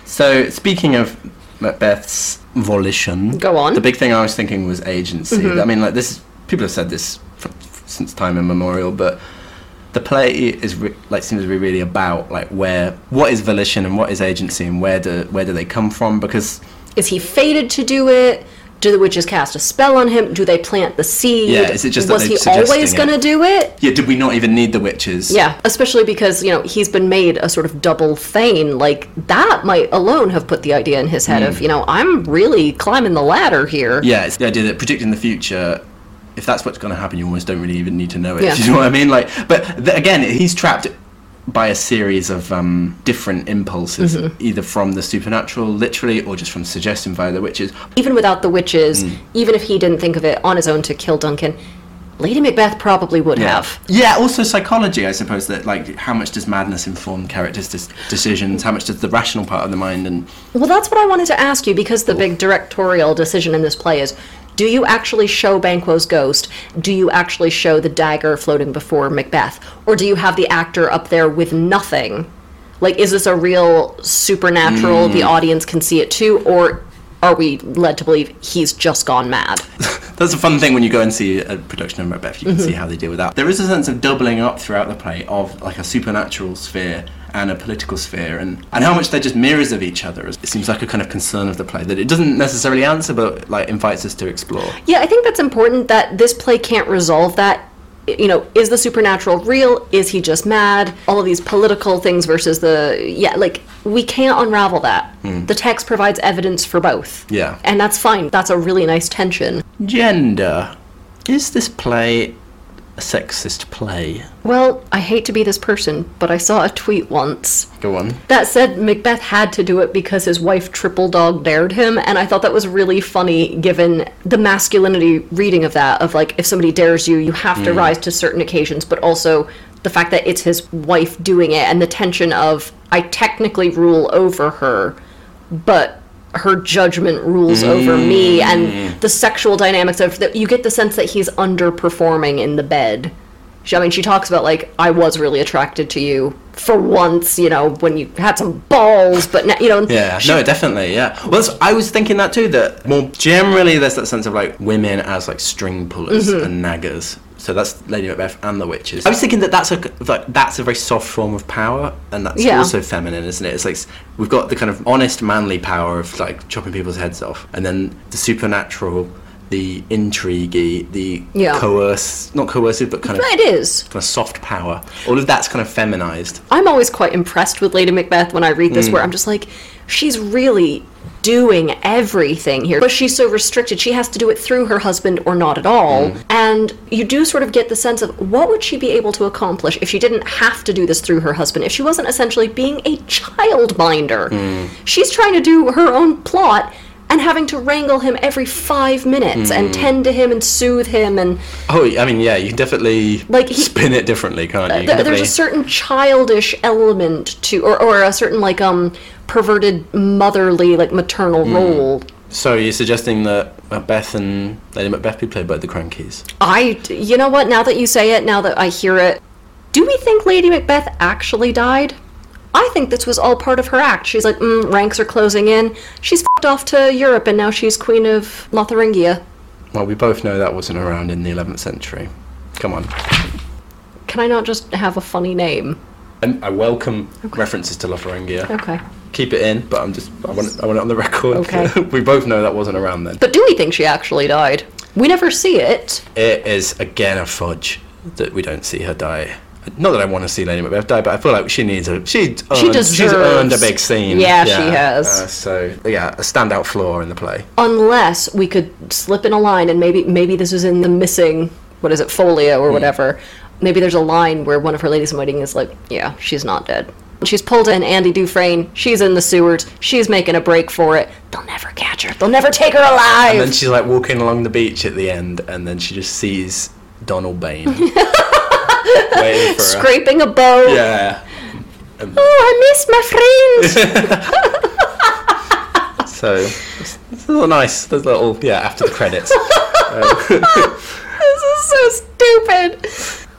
So, speaking of Macbeth's volition, Go on. Mm-hmm. The big thing I was thinking was agency. I mean, like this, people have said this since time immemorial, but the play is re- like seems to be really about like where what is volition and what is agency and where do where do they come from? Because Is he fated to do it? Do the witches cast a spell on him? Do they plant the seed? Yeah, is it just was he always going to do it? Yeah, did we not even need the witches? Yeah, especially because, you know, he's been made a sort of double Thane. Like, that might alone have put the idea in his head of, you know, I'm really climbing the ladder here. Hmm. Yeah, it's the idea that predicting the future, if that's what's going to happen, you almost don't really even need to know it. Yeah. Do you know what I mean? Like, but th- again, he's trapped by a series of um, different impulses, Mm-hmm. either from the supernatural, literally, or just from suggestion via the witches. Even without the witches, Hmm. even if he didn't think of it on his own to kill Duncan, Lady Macbeth probably would have. Yeah, also psychology, I suppose. That like, how much does madness inform characters' decisions? How much does the rational part of the mind and Well, that's what I wanted to ask you because the big directorial decision in this play is do you actually show Banquo's ghost? Do you actually show the dagger floating before Macbeth? Or do you have the actor up there with nothing? Like, is this a real supernatural, the hmm. audience can see it too? Or are we led to believe he's just gone mad? That's a fun thing when you go and see a production of Macbeth. You can see mm-hmm. how they deal with that. There is a sense of doubling up throughout the play of like a supernatural sphere and a political sphere, and, and how much they're just mirrors of each other. It seems like a kind of concern of the play that it doesn't necessarily answer, but like invites us to explore. Yeah, I think that's important that this play can't resolve that. You know, is the supernatural real? Is he just mad? All of these political things versus the. Yeah, like, we can't unravel that. Hmm. The text provides evidence for both. Yeah. And that's fine. That's a really nice tension. Gender. Is this play a sexist play? Well, I hate to be this person, but I saw a tweet once Go on. that said Macbeth had to do it because his wife triple dog dared him, and I thought that was really funny given the masculinity reading of that of like if somebody dares you, you have to hmm. rise to certain occasions, but also the fact that it's his wife doing it and the tension of I technically rule over her, but her judgment rules over me and the sexual dynamics of that you get the sense that he's underperforming in the bed. She, I mean, she talks about like I was really attracted to you for once, you know, when you had some balls, but now, you know, Yeah, she- no, definitely, yeah. Well, I was thinking that too. That more generally, there's that sense of like women as like string pullers Mm-hmm. and naggers. So that's Lady Macbeth and the witches. I was thinking that that's a like that's a very soft form of power, and that's Yeah. also feminine, isn't it? It's like we've got the kind of honest manly power of like chopping people's heads off, and then the supernatural, the intrigue, the Yeah. coerce, not coercive, but kind of it is. kind of soft power. All of that's kind of feminized. I'm always quite impressed with Lady Macbeth when I read this, Mm. where I'm just like, she's really doing everything here. But she's so restricted. She has to do it through her husband or not at all. Mm. And you do sort of get the sense of what would she be able to accomplish if she didn't have to do this through her husband, if she wasn't essentially being a childminder. Mm. She's trying to do her own plot. And having to wrangle him every five minutes and Mm. tend to him and soothe him and Oh, I mean, yeah, you can definitely Like, he- spin it differently, can't you? you? Th- there's a certain childish element to or, or a certain like um perverted motherly like maternal Hmm. role So you're suggesting that Macbeth and Lady Macbeth be played by the Crankies? i you know what now that you say it now that i hear it do we think lady macbeth actually died i think this was all part of her act she's like mm, ranks are closing in she's f***ed off to europe and now she's queen of lotharingia Well, we both know that wasn't around in the 11th century. Come on. can i not just have a funny name And I welcome references to Lotharingia. okay Keep it in, but I'm just I want it, I want it on the record. Okay. we both know that wasn't around then. but do we think she actually died we never see it It is again a fudge that we don't see her die. Not that I want to see Lady Macbeth die, but I feel like she needs a she. She earned, She's earned a big scene. Yeah, she has. Uh, so yeah, a standout flaw in the play. unless we could slip in a line and maybe maybe this is in the missing what is it folio or whatever maybe there's a line where one of her ladies in waiting is like yeah she's not dead she's pulled in andy dufresne she's in the sewers she's making a break for it they'll never catch her they'll never take her alive And then she's like walking along the beach at the end, and then she just sees Donalbain waiting for scraping a bow Yeah. oh i miss my friends So it's, it's a nice. There's a little yeah after the credits. this is so stupid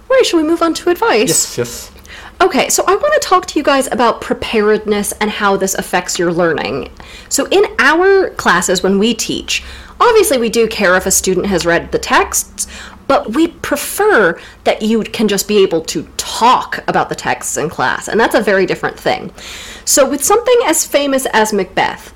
right shall we move on to advice yes, yes. Okay, so I want to talk to you guys about preparedness and how this affects your learning. So, in our classes, when we teach, obviously we do care if a student has read the texts, but we prefer that you can just be able to talk about the texts in class, and that's a very different thing. So, with something as famous as Macbeth,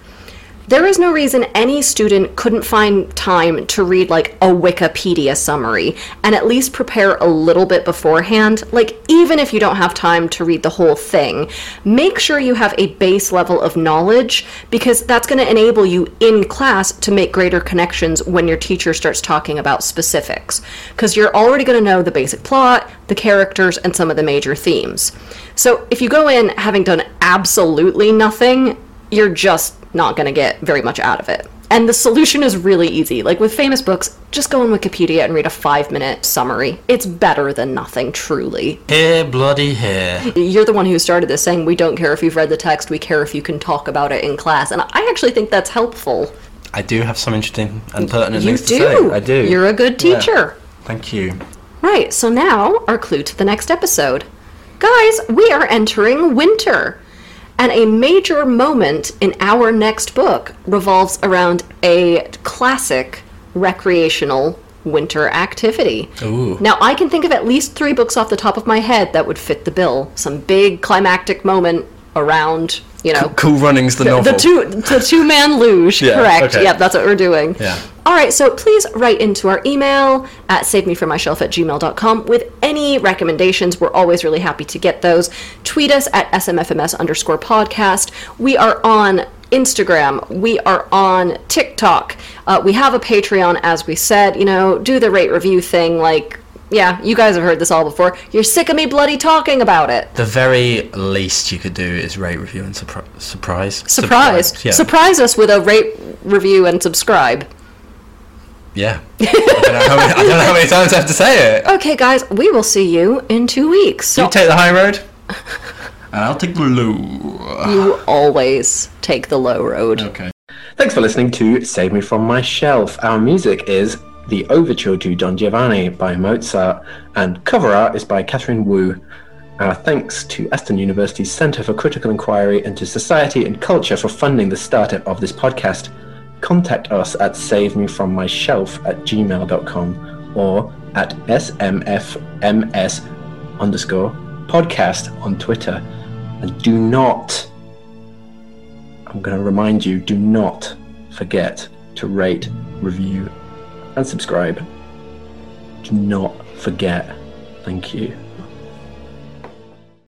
There is no reason any student couldn't find time to read like a Wikipedia summary and at least prepare a little bit beforehand. Like, even if you don't have time to read the whole thing, make sure you have a base level of knowledge because that's going to enable you in class to make greater connections when your teacher starts talking about specifics. Because you're already going to know the basic plot, the characters, and some of the major themes. So if you go in having done absolutely nothing, you're just not going to get very much out of it. And the solution is really easy. Like with famous books, just go on Wikipedia and read a five minute summary. It's better than nothing, truly. Here, bloody here. You're the one who started this saying, We don't care if you've read the text, we care if you can talk about it in class. And I actually think that's helpful. I do have some interesting and pertinent You things to do. say. I do. You're a good Yeah. teacher. Thank you. Right, so now our clue to the next episode. Guys, we are entering winter. And a major moment in our next book revolves around a classic recreational winter activity. Ooh. Now, I can think of at least three books off the top of my head that would fit the bill. Some big climactic moment around, you know, Cool Runnings, the novel. the two the two man luge, Yeah, correct. okay. Yep, that's what we're doing. Yeah. All right, so please write into our email at savemefrommyshelf at gmail.com with any recommendations. We're always really happy to get those. Tweet us at smfms underscore podcast. We are on Instagram. We are on TikTok. Uh, we have a Patreon, as we said. You know, do the rate review thing. Like, yeah, you guys have heard this all before. You're sick of me bloody talking about it. The very least you could do is rate, review, and surpri- surprise. Surprise. Yeah. Surprise us with a rate, review, and subscribe. yeah. I, don't know how many, I don't know how many times I have to say it. Okay, guys, we will see you in two weeks. So You take the high road, and I'll take the low. you always take the low road. Okay. Thanks for listening to Save Me From My Shelf. Our music is The Overture to Don Giovanni by Mozart, and cover art is by Catherine Wu. Our thanks to Aston University's Centre for Critical Inquiry into Society and Culture for funding the startup of this podcast. Contact us at savemefrommyshelf at gmail.com or at smfms underscore podcast on Twitter. And do not I'm going to remind you do not forget to rate, review, and subscribe. Do not forget. Thank you.